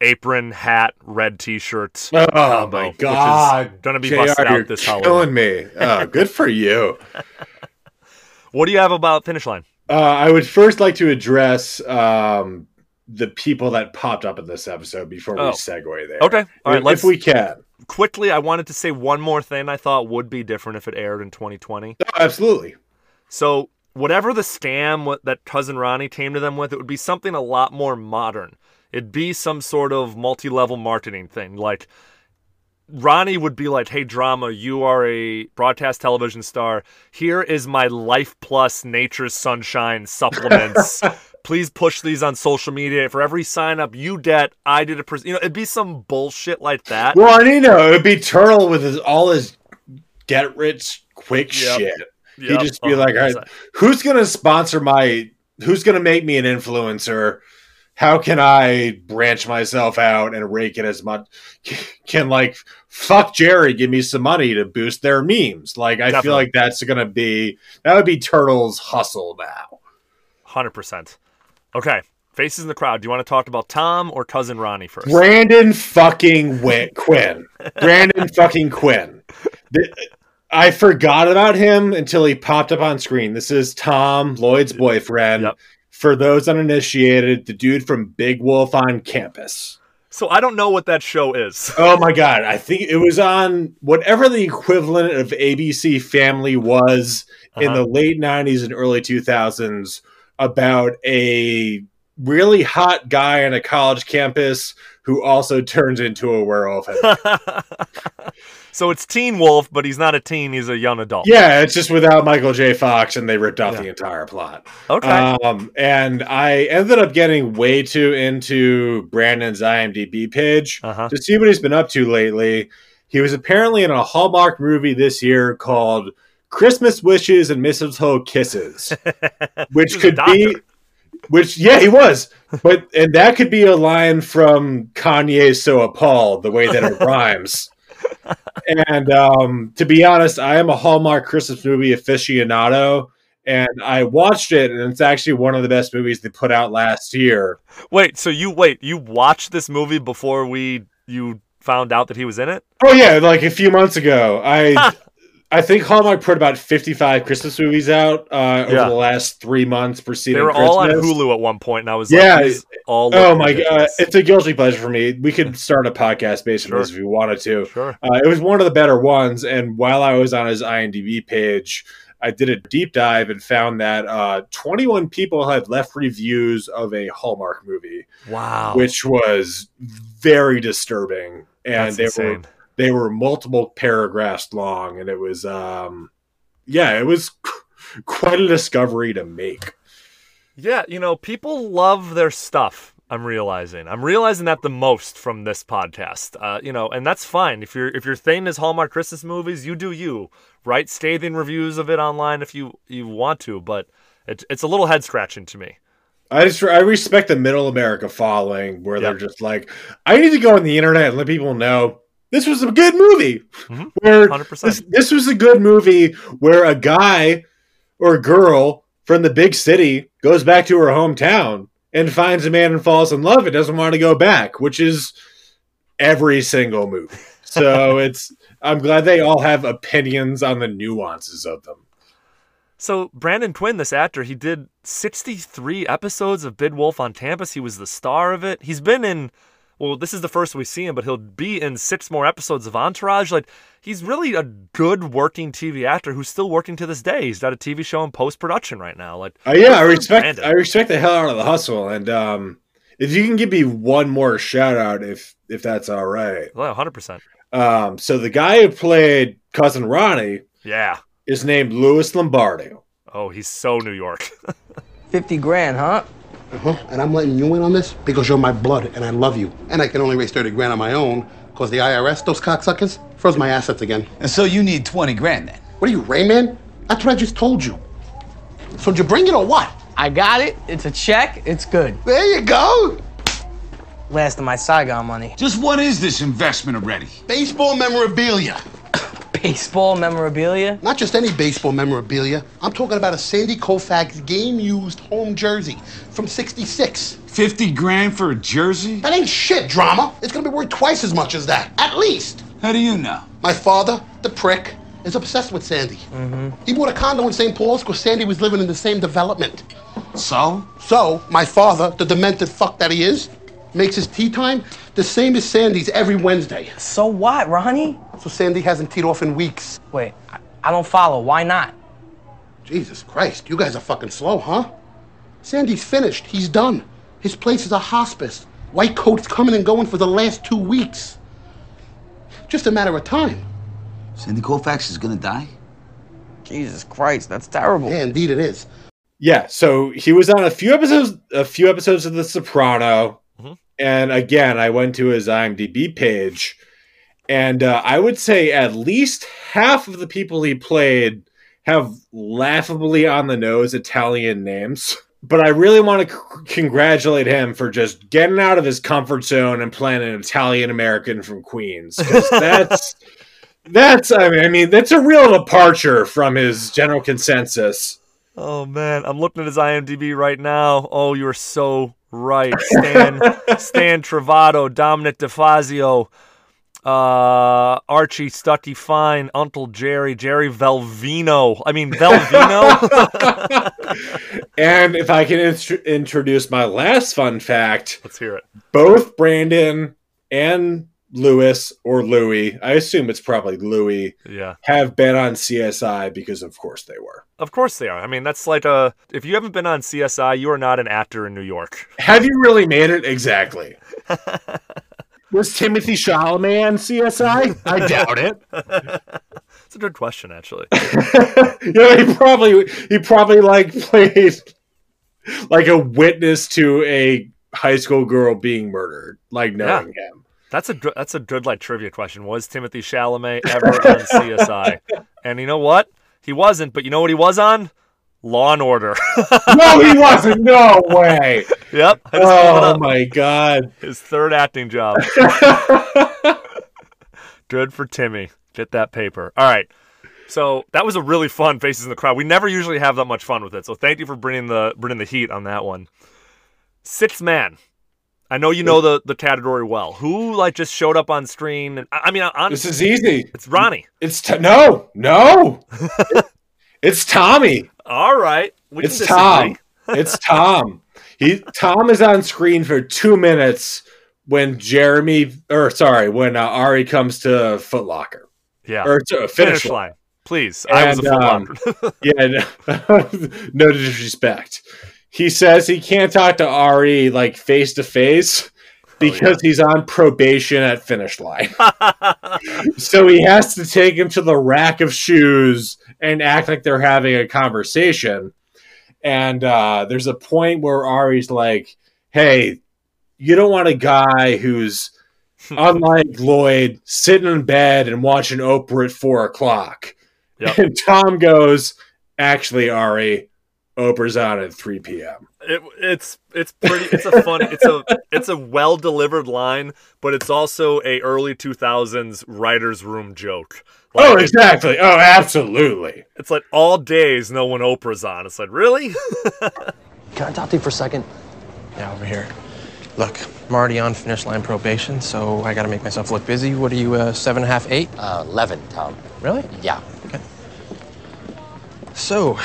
apron, hat, red T-shirt. Oh combo, my which is god, gonna be JR, busted out this killing Halloween. me. Oh, good for you. What do you have about Finish Line? Uh, I would first like to address um, the people that popped up in this episode before we Oh. segue there. Okay, all right. if, let's if we can. quickly. I wanted to say one more thing. I thought would be different if it aired in 2020. Oh, absolutely. So whatever the scam what, that cousin Ronnie came to them with, it would be something a lot more modern. It'd be some sort of multi-level marketing thing. Like Ronnie would be like, "Hey, drama, you are a broadcast television star. Here is my Life Plus Nature's Sunshine supplements. Please push these on social media. For every sign up you get, I did a pres You know, it'd be some bullshit like that. Well, I and you know, it would be Turtle with his, all his get rich quick Yep. shit. He'd just be like, oh, all right, 100%. who's going to sponsor my, who's going to make me an influencer? How can I branch myself out and rake it as much? Can like, fuck Jerry, give me some money to boost their memes. Like, I Definitely. feel like that's to be, that would be Turtle's hustle now. Hundred percent. Okay, faces in the crowd. Do you want to talk about Tom or cousin Ronnie first? Brandon fucking Win- Quinn. Brandon fucking Quinn. Th- I forgot about him until he popped up on screen. This is Tom, Lloyd's boyfriend. For those uninitiated, the dude from Big Wolf on campus. So I don't know what that show is. Oh my god, I think it was on whatever the equivalent of ABC Family was in Uh-huh. the late 90s and early 2000s about a really hot guy on a college campus who also turns into a werewolf. So it's Teen Wolf, but he's not a teen; he's a young adult. yeah, it's just without Michael J. Fox, and they ripped off the entire plot. Okay. Um, and I ended up getting way too into Brandon's IMDb page Uh-huh. to see what he's been up to lately. He was apparently in a Hallmark movie this year called Christmas Wishes and Mistletoe Kisses, which He was a could be, which yeah, he was, but and that could be a line from Kanye's "So Appalled," the way that it rhymes. And um, to be honest, I am a Hallmark Christmas movie aficionado, and I watched it, and it's actually one of the best movies they put out last year. Wait, so you wait? You watched this movie before we you found out that he was in it? Oh yeah, like a few months ago, I I think Hallmark put about fifty five Christmas movies out uh, over Yeah. the last three months preceding. They were all on Hulu at one point, and I was Yeah. like, all. Oh look my god, it's a guilty pleasure for me. We could start a podcast based on this if we wanted to. Sure. Uh, it was one of the better ones, and while I was on his IMDb page, I did a deep dive and found that uh, 21 people had left reviews of a Hallmark movie, Wow. which was very disturbing, and That's they were insane. They were multiple paragraphs long, and it was um, yeah, it was quite a discovery to make. Yeah, you know, people love their stuff. I'm realizing. I'm realizing that the most from this podcast. Uh, you know, and that's fine. If your if your thing is Hallmark Christmas movies, you do you. Write scathing reviews of it online if you you want to, but it, it's a little head scratching to me. I just I respect the middle America following where they're just like, I need to go on the internet and let people know this was a good movie. Mm-hmm. Where 100%. this, this was a good movie where a guy or a girl from the big city goes back to her hometown and finds a man and falls in love and doesn't want to go back, which is every single movie. So it's I'm glad they all have opinions on the nuances of them. So Brandon Quinn, this actor, he did 63 episodes of Big Wolf on Campus. He was the star of it. He's been in, well, this is the first we see him, but he'll be in six more episodes of Entourage. Like, he's really a good working TV actor who's still working to this day. He's got a TV show in post production right now. Like, Uh, yeah, I respect Brandon. I respect the hell out of the hustle, and um, if you can give me one more shout out, if if that's all right. Well, 100%. Um, so the guy who played cousin Ronnie Yeah. is named Louis Lombardo. Oh, he's so New York. 50 grand, huh? Uh-huh. And I'm letting you in on this because you're my blood and I love you. And I can only raise 30 grand on my own because the IRS, those cocksuckers, froze my assets again. And so you need 20 grand then? What are you, Rain Man? That's what I just told you. So did you bring it or what? I got it. It's a check. It's good. There you go. Last of my Saigon money. Just what is this investment already? Baseball memorabilia. Baseball memorabilia? Not just any baseball memorabilia. I'm talking about a Sandy Koufax game used home jersey from 66. 50 grand for a jersey? That ain't shit, drama. It's gonna be worth twice as much as that, at least. How do you know? My father, the prick, is obsessed with Sandy. Mm-hmm. He bought a condo in St. Paul's because Sandy was living in the same development. So? So, my father, the demented fuck that he is, makes his tee time the same as Sandy's every Wednesday. So what, Ronnie? So Sandy hasn't teed off in weeks. Wait, I, I don't follow. Why not? Jesus Christ, you guys are fucking slow, huh? Sandy's finished. He's done. His place is a hospice. White coat's coming and going for the last two weeks. Just a matter of time. Sandy Koufax is gonna die? Jesus Christ, that's terrible. Yeah, indeed it is. Yeah, so he was on a few episodes, a few episodes of The Soprano, Mhm. and again, I went to his IMDb page, and uh, I would say at least half of the people he played have laughably on the nose Italian names. But I really want to c- congratulate him for just getting out of his comfort zone and playing an Italian American from Queens. that's that's I mean, I mean that's a real departure from his general consensus. Oh man, I'm looking at his IMDb right now. Oh, you're so right. Stan Stan Travato, Dominic DeFazio, uh, Archie Stucky Fine, Uncle Jerry, Jerry Velvino. I mean Velvino. And if I can int- introduce my last fun fact, Let's hear it. both Brandon and Lewis or Louis, I assume it's probably Louis, Yeah. have been on CSI because of course they were. Of course they are. I mean, that's like a if you haven't been on CSI, you are not an actor in New York. Have you really made it? Exactly. Was Timothée Chalamet on CSI? I doubt it. It's a good question actually. yeah, he probably he probably like played like a witness to a high school girl being murdered, like knowing him. That's a good, that's a good like trivia question. Was Timothée Chalamet ever on CSI? And you know what? He wasn't, but you know what he was on? Law and Order. No, he wasn't. No way. yep. I just pulled it Oh my god. His third acting job. Good for Timmy. Get that paper. All right. So that was a really fun faces in the crowd. We never usually have that much fun with it. So thank you for bringing the bringing the heat on that one. Sixth man. I know you know the the category well. Who like just showed up on screen? And I mean, on, This is easy. It's Ronnie. It's t- no, no. it's Tommy. All right. It's Tom. It's Tom. He Tom is on screen for two minutes when Jeremy, or sorry, when uh, Ari comes to Foot Locker. Yeah. Or to a Finish finish, line. Please. I was a And, full um, yeah, no, no disrespect. He says he can't talk to Ari like face to face, because he's on probation at finish line. so he has to take him to the rack of shoes and act like they're having a conversation. And uh, there's a point where Ari's like, "Hey, you don't want a guy who's unlike Lloyd sitting in bed and watching Oprah at four o'clock." Yep. And Tom goes, "Actually, Ari, Oprah's on at three p.m." It, it's it's pretty. It's a funny. It's a it's a well delivered line, but it's also a early two thousands writers room joke. oh, exactly. Oh, absolutely. It's like all days, no one Oprah's on. It's like really. Can I talk to you for a second? Yeah, over here. Look, I'm already on finish line probation, so I gotta make myself look busy. What are you, uh, seven and a half, eight? Uh, 11, Tom. Really? Yeah. okay So,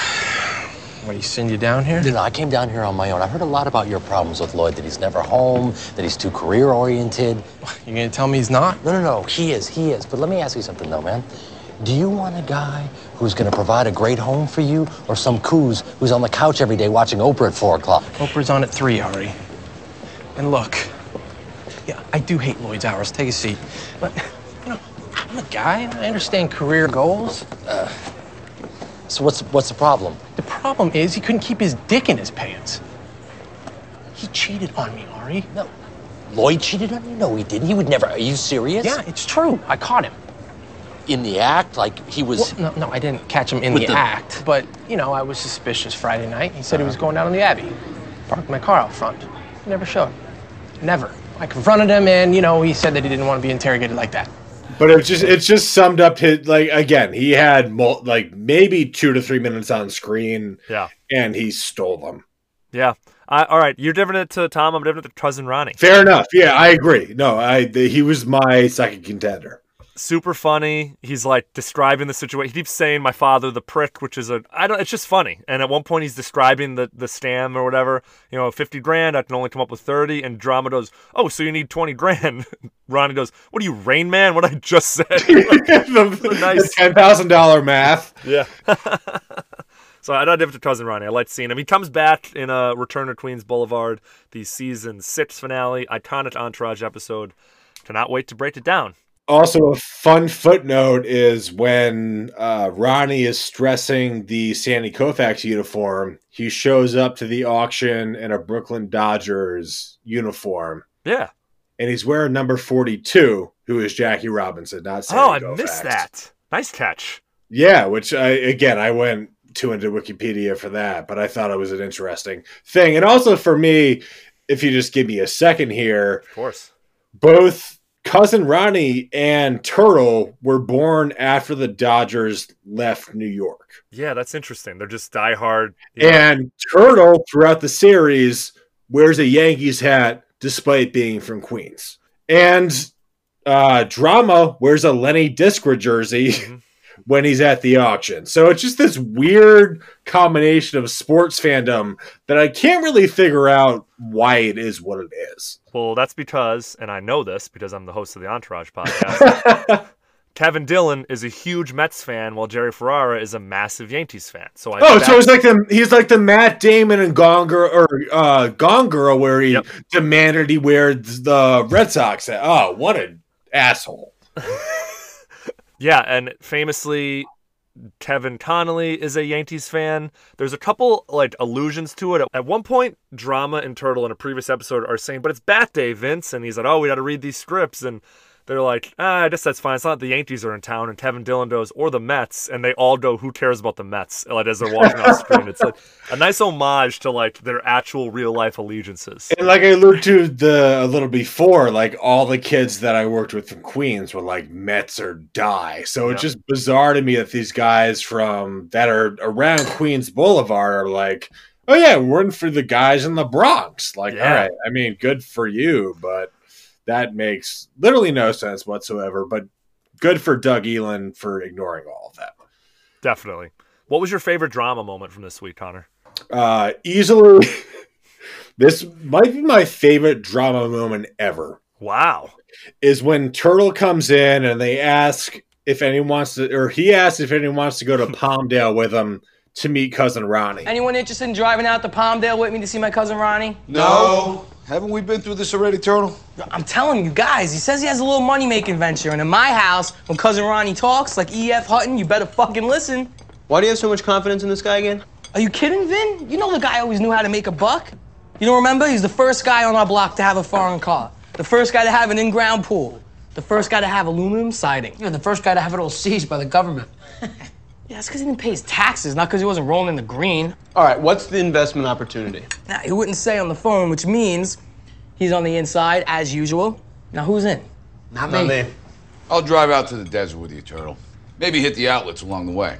what, he send you down here? No, no, I came down here on my own. I heard a lot about your problems with Lloyd, that he's never home, that he's too career oriented. You gonna tell me he's not? No, no, no, he is, he is. But let me ask you something though, man. Do you want a guy who's gonna provide a great home for you, or some coos who's on the couch every day watching Oprah at four o'clock? Oprah's on at three, Ari. And look, yeah, I do hate Lloyd's hours. Take a seat. But, you know, I'm a guy. I understand career goals. Uh, so what's what's the problem? The problem is he couldn't keep his dick in his pants. He cheated on me, Ari. No. Lloyd cheated on you? No, he didn't. He would never. Are you serious? Yeah, it's true. I caught him. In the act, like he was. Well, no, no, I didn't catch him in the, the- act. But, you know, I was suspicious Friday night. He said he was uh-huh. going down on the Abbey. Parked my car out front. He never showed. Never. I confronted him, and, you know, he said that he didn't want to be interrogated like that. But it just it just summed up his like again he had mul- like maybe two to three minutes on screen Yeah. and he stole them. Yeah. I, all right. You're different to Tom. I'm different to cousin Ronnie. Fair enough. Yeah, I agree. No, I the, he was my second contender. Super funny. He's like describing the situation. He keeps saying "my father, the prick," which is a I don't. It's just funny. And at one point, he's describing the the stam or whatever. You know, fifty grand. I can only come up with thirty. And Drama goes, "Oh, so you need twenty grand?" Ronnie goes, "What are you, Rain Man? What I just said." the, nice. ten thousand dollar math. Yeah. so I don't give it to cousin Ronnie. I like seeing him. He comes back in a Return to Queens Boulevard, the season six finale, iconic Entourage episode. Cannot wait to break it down. Also, a fun footnote is when uh, Ronnie is stressing the Sandy Koufax uniform, he shows up to the auction in a Brooklyn Dodgers uniform, Yeah. and he's wearing number 42, who is Jackie Robinson, not Sandy oh, I Koufax. missed that. Nice catch. Yeah, which I again I went too into Wikipedia for that, but I thought it was an interesting thing. And also for me, if you just give me a second here, Of course. both cousin Ronnie and Turtle were born after the Dodgers left New York. Yeah, that's interesting. They're just diehard. you know. And Turtle throughout the series wears a Yankees hat despite being from Queens. And uh Drama wears a Lenny Dykstra jersey when he's at the auction. So it's just this weird combination of sports fandom that I can't really figure out why it is what it is. Well, that's because, and I know this because I'm the host of the Entourage podcast. Kevin Dillon is a huge Mets fan, while Jerry Ferrara is a massive Yankees fan. So I Oh, so it's like the he's like the Matt Damon and Gone Girl or uh, Gone Girl where he demanded he wear the Red Sox hat. Oh, what an asshole! Yeah, and famously, Kevin Connolly is a Yankees fan. There's a couple like allusions to it. At one point, Drama and Turtle in a previous episode are saying, "But it's Bat Day, Vince," and he's like, "Oh, we got to read these scripts." And they're like, ah, "I guess that's fine. It's not the Yankees are in town." And Kevin Dillon goes, "Or the Mets," and they all go, "Who cares about the Mets?" Like as they're walking off screen. It's like a nice homage to like their actual real life allegiances. And like I alluded to the a little before, like all the kids that I worked with from Queens were like Mets or die. So it's just bizarre to me that these guys from that are around Queens Boulevard are like, oh yeah, we're rooting for the guys in the Bronx. Like, Yeah. all right, I mean, good for you, but that makes literally no sense whatsoever. But good for Doug Ellin for ignoring all of that. Definitely. What was your favorite drama moment from this week, Connor? Uh, easily, this might be my favorite drama moment ever. Wow. Is when Turtle comes in and they ask if anyone wants to, or he asks if anyone wants to go to Palmdale with him to meet cousin Ronnie. Anyone interested in driving out to Palmdale with me to see my cousin Ronnie? No. Haven't we been through this already, Turtle? I'm telling you guys, he says he has a little money making venture, and in my house, when cousin Ronnie talks like E.F. Hutton, you better fucking listen. Why do you have so much confidence in this guy again? Are you kidding, Vin? You know the guy always knew how to make a buck. You don't remember? He's the first guy on our block to have a foreign car, the first guy to have an in-ground pool, the first guy to have aluminum siding. Yeah, the first guy to have it all seized by the government. Yeah, that's because he didn't pay his taxes, not because he wasn't rolling in the green. All right, what's the investment opportunity? Now, he wouldn't say on the phone, which means he's on the inside as usual. Now, who's in? Not, Not me. I'll drive out to the desert with you, Turtle. Maybe hit the outlets along the way.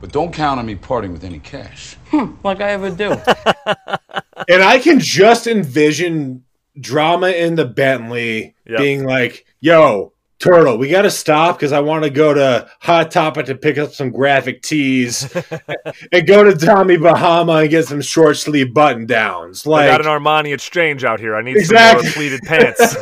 But don't count on me parting with any cash. Hmm, like I ever do. and I can just envision drama in the Bentley Yep. being like, "Yo, Turtle, we got to stop because I want to go to Hot Topic to pick up some graphic tees, and go to Tommy Bahama and get some short sleeve button downs." I Like, got an Armani exchange out here. I need Exactly. some more pleated pants.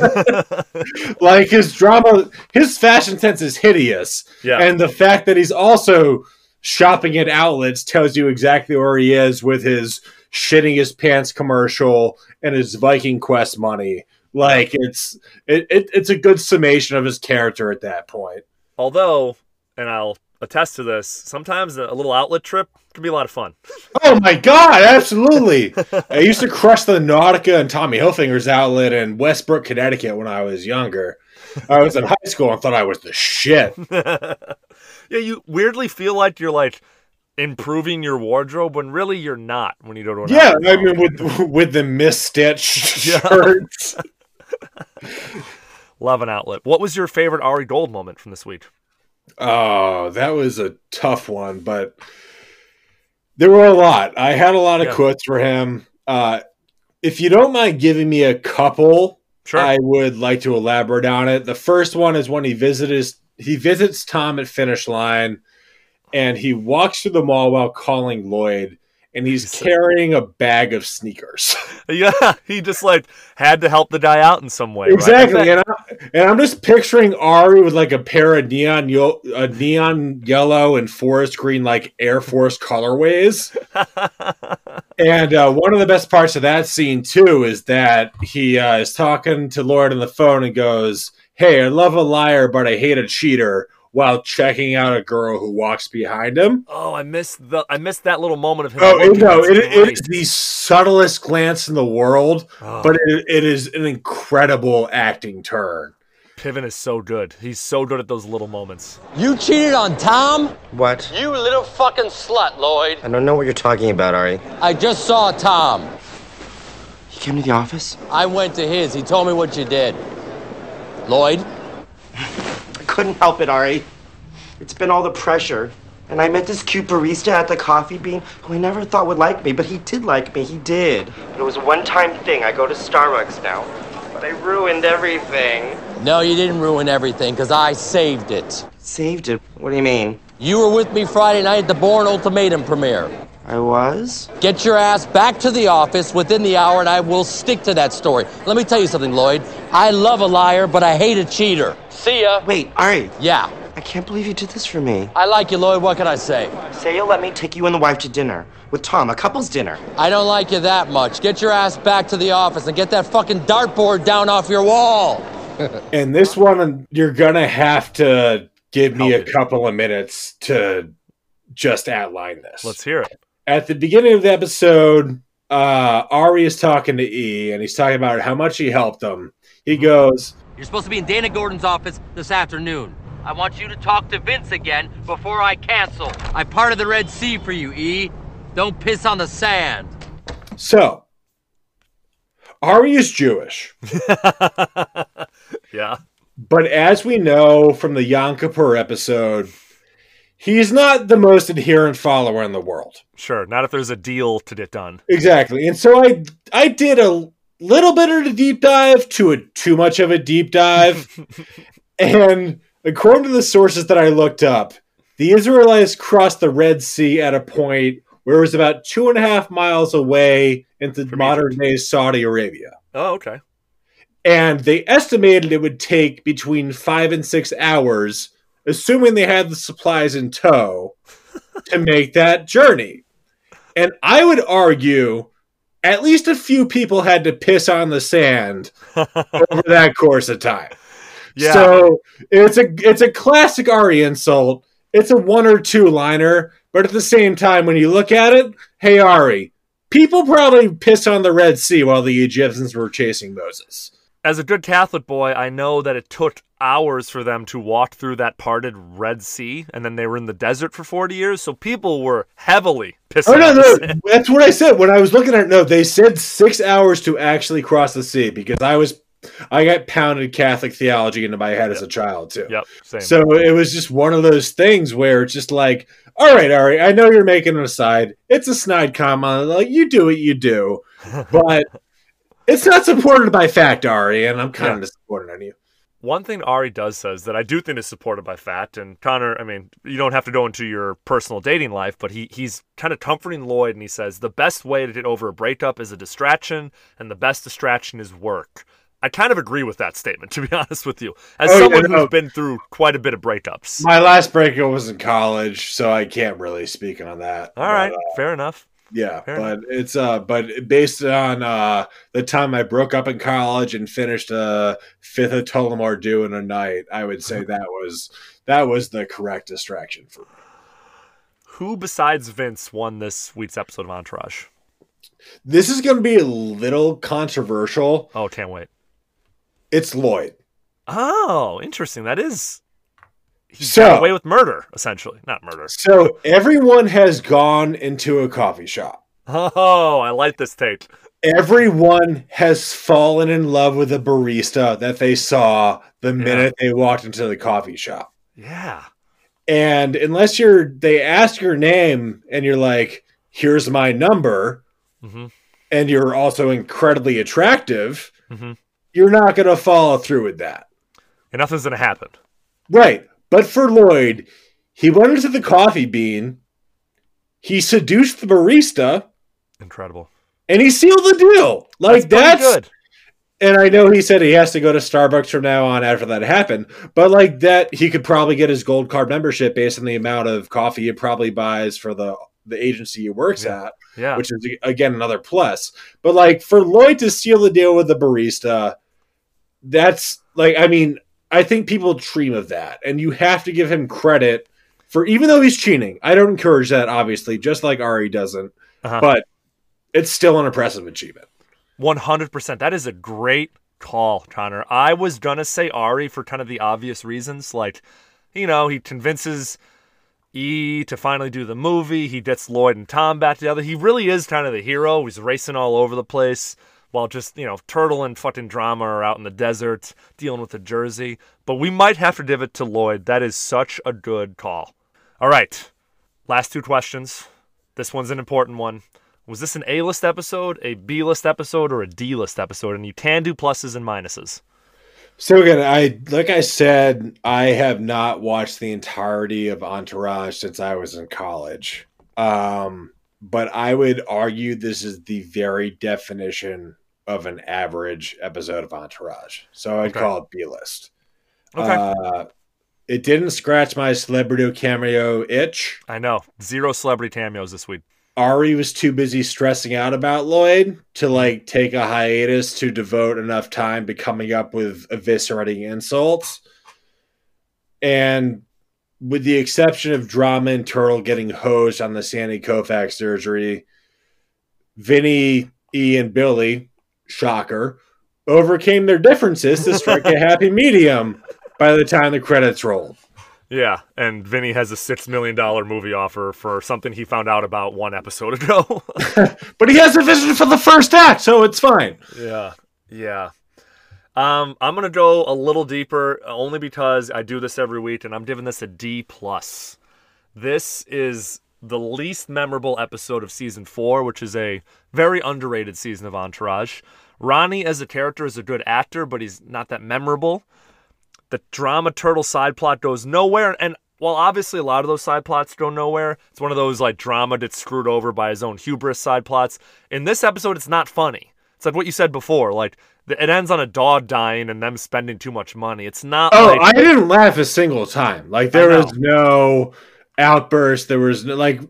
like his drama, his fashion sense is hideous, Yeah. and the fact that he's also shopping at outlets tells you exactly where he is with his shitting his pants commercial and his Viking Quest money. Like it's it, it it's a good summation of his character at that point. Although, and I'll attest to this, sometimes a little outlet trip can be a lot of fun. Oh my god, absolutely! I used to crush the Nautica and Tommy Hilfinger's outlet in Westbrook, Connecticut when I was younger. I was in high school and thought I was the shit. yeah, you weirdly feel like you're like improving your wardrobe when really you're not when you go to an Yeah, I mean with with the misstitched Yeah. shirts. Love an outlet. What was your favorite Ari Gold moment from this week? Oh, that was a tough one, but there were a lot. I had a lot of Yeah. quotes for him. Uh, if you don't mind giving me a couple, Sure. I would like to elaborate on it. The first one is when he visits he visits Tom at finish line, and he walks through the mall while calling Lloyd, and he's carrying a bag of sneakers. Yeah, he just like had to help the guy out in some way. right? Exactly, and, I, and I'm just picturing Ari with like a pair of neon yo- a neon yellow and forest green like Air Force colorways. and uh, one of the best parts of that scene too is that he uh, is talking to Lloyd on the phone and goes, "Hey, I love a liar, but I hate a cheater." While checking out a girl who walks behind him. Oh, I missed the I missed that little moment of him. Oh, it, no, That's it, it great. is the subtlest glance in the world, Oh. but it, it is an incredible acting turn. Piven is so good. He's so good at those little moments. You cheated on Tom? What? You little fucking slut, Lloyd. I don't know what you're talking about, Ari. I just saw Tom. He came to the office? I went to his. He told me what you did. Lloyd? Couldn't help it, Ari. It's been all the pressure. And I met this cute barista at the coffee bean who I never thought would like me, but he did like me. He did. But it was a one time thing. I go to Starbucks now. But I ruined everything. No, you didn't ruin everything, because I saved it. Saved it? What do you mean? You were with me Friday night at the Bourne Ultimatum premiere. I was? Get your ass back to the office within the hour, and I will stick to that story. Let me tell you something, Lloyd. I love a liar, but I hate a cheater. See ya. Wait, Ari. Yeah. I can't believe you did this for me. I like you, Lloyd. What can I say? Say you'll let me take you and the wife to dinner. With Tom, a couple's dinner. I don't like you that much. Get your ass back to the office and get that fucking dartboard down off your wall. And this one, you're gonna have to give me a couple of minutes to just outline this. Let's hear it. At the beginning of the episode, uh, Ari is talking to E, and he's talking about how much he helped them. He goes, You're supposed to be in Dana Gordon's office this afternoon. I want you to talk to Vince again before I cancel. I parted the Red Sea for you, E. Don't piss on the sand. "So, Ari is Jewish, Yeah. but as we know from the Yom Kippur episode, he's not the most adherent follower in the world." Sure. Not if there's a deal to get done. Exactly. And so I I did a little bit of a deep dive to a too much of a deep dive. and according to the sources that I looked up, the Israelites crossed the Red Sea at a point where it was about two and a half miles away into modern day Saudi Arabia. Oh, okay. And they estimated it would take between five and six hours, assuming they had the supplies in tow, to make that journey. And I would argue at least a few people had to piss on the sand over that course of time. Yeah. So it's a it's a classic Ari insult. It's a one or two liner, but at the same time, when you look at it, hey Ari, people probably pissed on the Red Sea while the Egyptians were chasing Moses. As a good Catholic boy, I know that it took hours for them to walk through that parted Red Sea, and then they were in the desert for 40 years. So people were heavily pissed. Oh no, no, that's what I said when I was looking at it. No, they said six hours to actually cross the sea because I was, I got pounded Catholic theology into my head as a child too. Yep, same. So it was just one of those things where it's just like, all right, Ari, I know you're making an aside. It's a snide comment. Like you do what you do, but it's not supported by fact, Ari, and I'm kind Yeah. of disappointed on you. One thing Ari does says that I do think is supported by fact, and Connor, I mean, you don't have to go into your personal dating life, but he he's kind of comforting Lloyd, and he says the best way to get over a breakup is a distraction, and the best distraction is work. I kind of agree with that statement, to be honest with you, as Oh, yeah, someone no. who's been through quite a bit of breakups. My last breakup was in college, so I can't really speak on that. All right, But, uh, fair enough. Yeah, Fair but it's uh but based on uh the time I broke up in college and finished uh fifth of Tullamore Dew in a night, I would say that was that was the correct distraction for me. Who besides Vince won this week's episode of Entourage? This is gonna be a little controversial. Oh, can't wait. It's Lloyd. Oh, interesting. That is he So- got away with murder, essentially. Not murder. So everyone has gone into a coffee shop. Oh, I like this take. Everyone has fallen in love with a barista that they saw the minute they walked into the coffee shop. Yeah. And unless you're they ask your name and you're like, here's my number, Mhm. and you're also incredibly attractive, Mhm. you're not gonna follow through with that. And nothing's gonna happen. Right. But for Lloyd, he went into the coffee bean, he seduced the barista, Incredible. and he sealed the deal. Like Pretty that's, good. And I know he said he has to go to Starbucks from now on after that happened, but like that, he could probably get his gold card membership based on the amount of coffee he probably buys for the the agency he works at, Yeah. which is again another plus. But like for Lloyd to seal the deal with the barista, that's like I mean I think people dream of that, and you have to give him credit for even though he's cheating. I don't encourage that, obviously, just like Ari doesn't, Uh-huh. but it's still an impressive achievement. 100%. That is a great call, Connor. I was going to say Ari for kind of the obvious reasons. Like, you know, he convinces E to finally do the movie. He gets Lloyd and Tom back together. He really is kind of the hero. He's racing all over the place while just, you know, Turtle and fucking Drama are out in the desert dealing with the Jersey. But we might have to give it to Lloyd. That is such a good call. All right. Last two questions. This one's an important one. Was this an A list episode, a B list episode, or a D list episode? And you can do pluses and minuses. So again, I like I said, I have not watched the entirety of Entourage since I was in college. Um, but I would argue this is the very definition of an average episode of Entourage. So I'd Okay. call it B list. Okay. Uh, it didn't scratch my celebrity cameo itch. I know. Zero celebrity cameos this week. Ari was too busy stressing out about Lloyd to like take a hiatus to devote enough time to coming up with eviscerating insults. And with the exception of Drama and Turtle getting hosed on the Sandy Koufax surgery, Vinny, E, and Billy, shocker, overcame their differences to strike a happy medium by the time the credits rolled. Yeah, and Vinny has a six million dollar movie offer for something he found out about one episode ago. But he has a vision for the first act, so it's fine. yeah, yeah. Um, I'm gonna go a little deeper, only because I do this every week, and I'm giving this a D plus. This is the least memorable episode of season four, which is a very underrated season of Entourage. Ronnie as a character is a good actor, but he's not that memorable. The drama turtle side plot goes nowhere, and while obviously a lot of those side plots go nowhere, it's one of those like drama gets screwed over by his own hubris side plots. In this episode, it's not funny. It's like what you said before, like it ends on a dog dying and them spending too much money. It's not. Oh, like, I didn't laugh a single time. Like there I know. was no outburst. There was like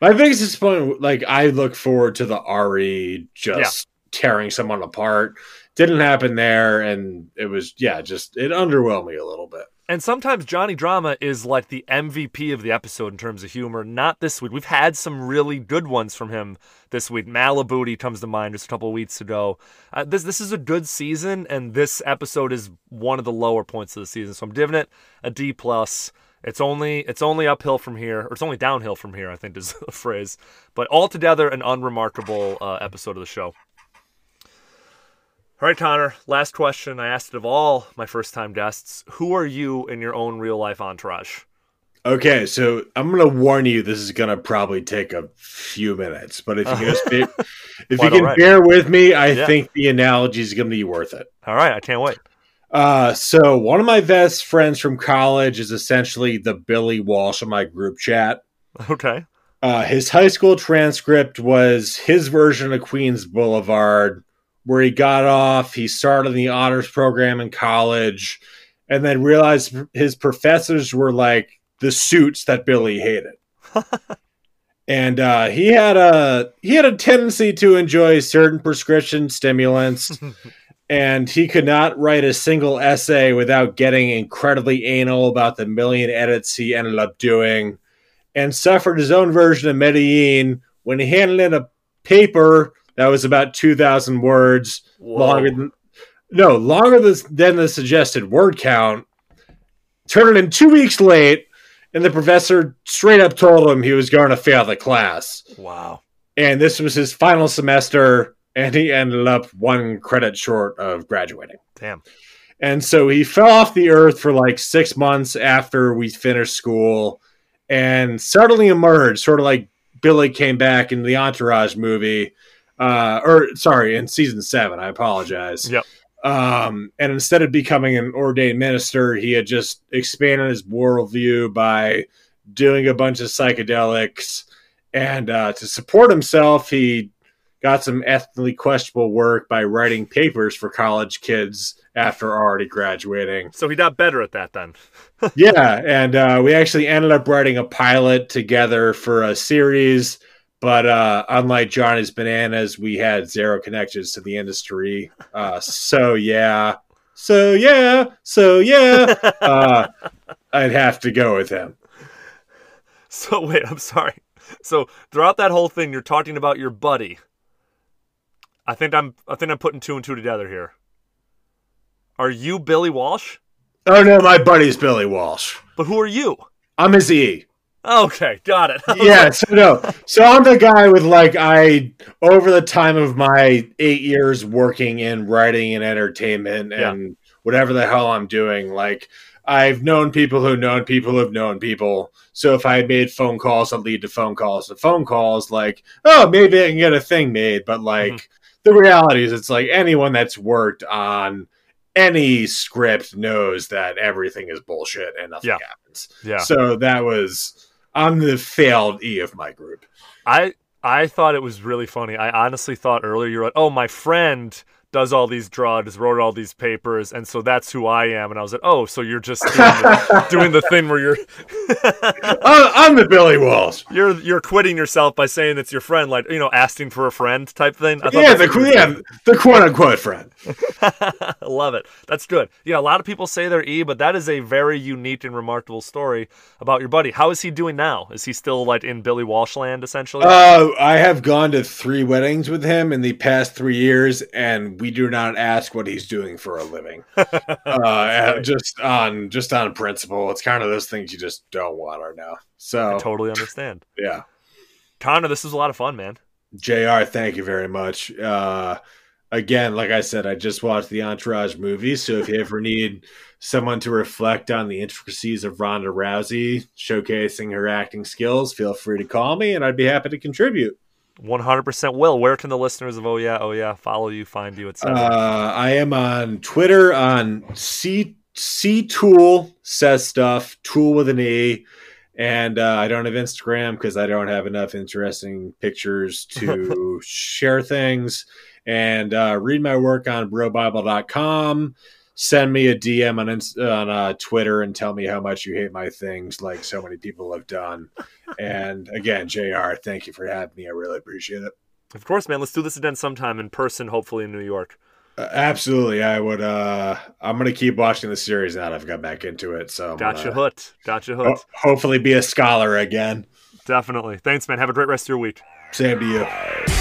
My biggest disappointment, like I look forward to the Ari just tearing someone apart. Didn't happen there, and it was yeah, just it underwhelmed me a little bit. And sometimes Johnny Drama is like the MVP of the episode in terms of humor. Not this week. We've had some really good ones from him this week. Malibooty comes to mind just a couple weeks ago. Uh, this this is a good season, and this episode is one of the lower points of the season. So I'm giving it a D plus. It's only it's only uphill from here, or it's only downhill from here. I think is the phrase. But altogether, an unremarkable uh, episode of the show. All right, Connor. Last question. I asked it of all my first time guests. Who are you in your own real life entourage? Okay, so I'm gonna warn you. This is gonna probably take a few minutes, but if you can just be, if you can right. bear with me, I Yeah. think the analogy is gonna be worth it. All right, I can't wait. Uh, so one of my best friends from college is essentially the Billy Walsh of my group chat. Okay. Uh, his high school transcript was his version of Queens Boulevard, where he got off. He started the honors program in college, and then realized his professors were like the suits that Billy hated. and uh, he had a he had a tendency to enjoy certain prescription stimulants. and he could not write a single essay without getting incredibly anal about the million edits he ended up doing, and suffered his own version of Medellin when he handed in a paper that was about two thousand words longer than no longer than than the suggested word count. Turned it in two weeks late, and the professor straight up told him he was going to fail the class Wow. and this was his final semester and he ended up one credit short of graduating Damn. and so he fell off the earth for like six months after we finished school and suddenly emerged sort of like billy came back in the entourage movie uh or sorry in season seven i apologize Yep. um, and instead of becoming an ordained minister, he had just expanded his worldview by doing a bunch of psychedelics. And uh, to support himself, he got some ethically questionable work by writing papers for college kids after already graduating. So he got better at that then. yeah, and uh, we actually ended up writing a pilot together for a series. But uh, unlike Johnny's Bananas, we had zero connections to the industry. Uh, so yeah, so yeah, so yeah, uh, I'd have to go with him. So wait, I'm sorry. So throughout that whole thing, you're talking about your buddy. I think I'm I think I'm putting two and two together here. Are you Billy Walsh? Oh no, my buddy's Billy Walsh. But who are you? I'm his E. Okay, got it. yeah, so no. So I'm the guy with like I over the time of my eight years working in writing and entertainment and whatever the hell I'm doing, like I've known people who've known people who've known people. So if I made phone calls that lead to phone calls to phone calls, like, oh, maybe I can get a thing made. But like mm-hmm. The reality is it's like anyone that's worked on any script knows that everything is bullshit and nothing Yeah. happens. Yeah. So that was I'm the failed E of my group. I I thought it was really funny. I honestly thought earlier you were like, "Oh, my friend does all these drugs, wrote all these papers, and so that's who I am." And I was like, "Oh, so you're just doing the, doing the thing where you're I'm, I'm the Billy Walsh. you're you're quitting yourself by saying it's your friend, like you know, asking for a friend type thing." I thought Yeah, the what you were yeah, the quote unquote friend. Love it. That's good. Yeah, a lot of people say they're E, but that is a very unique and remarkable story about your buddy. How is he doing now? Is he still like in Billy Walsh land essentially? Uh, I have gone to three weddings with him in the past three years, and we do not ask what he's doing for a living. uh, just on just on principle, it's kind of those things you just don't want to know. So I totally understand. yeah, Connor, this was a lot of fun, man. Jr. Thank you very much. Uh, again, like I said, I just watched the Entourage movie, so if you ever need someone to reflect on the intricacies of Ronda Rousey showcasing her acting skills, feel free to call me, and I'd be happy to contribute. 100% will. Where can the listeners of Oh Yeah, Oh Yeah follow you, find you, etc.? Uh, I am on Twitter on C C Tool says stuff Tool with an E, and uh, I don't have Instagram because I don't have enough interesting pictures to share things. And uh, read my work on BroBible.com. send me a DM on on uh, Twitter and tell me how much you hate my things, like so many people have done. and again, Jr., thank you for having me. I really appreciate it. Of course, man. Let's do this again sometime in person, hopefully in New York. Uh, absolutely, I would. uh I'm gonna keep watching the series now. that I've got back into it, so I'm Got you gonna hooked. Got you ho- hopefully be a scholar again. Definitely. Thanks, man. Have a great rest of your week. Same to you.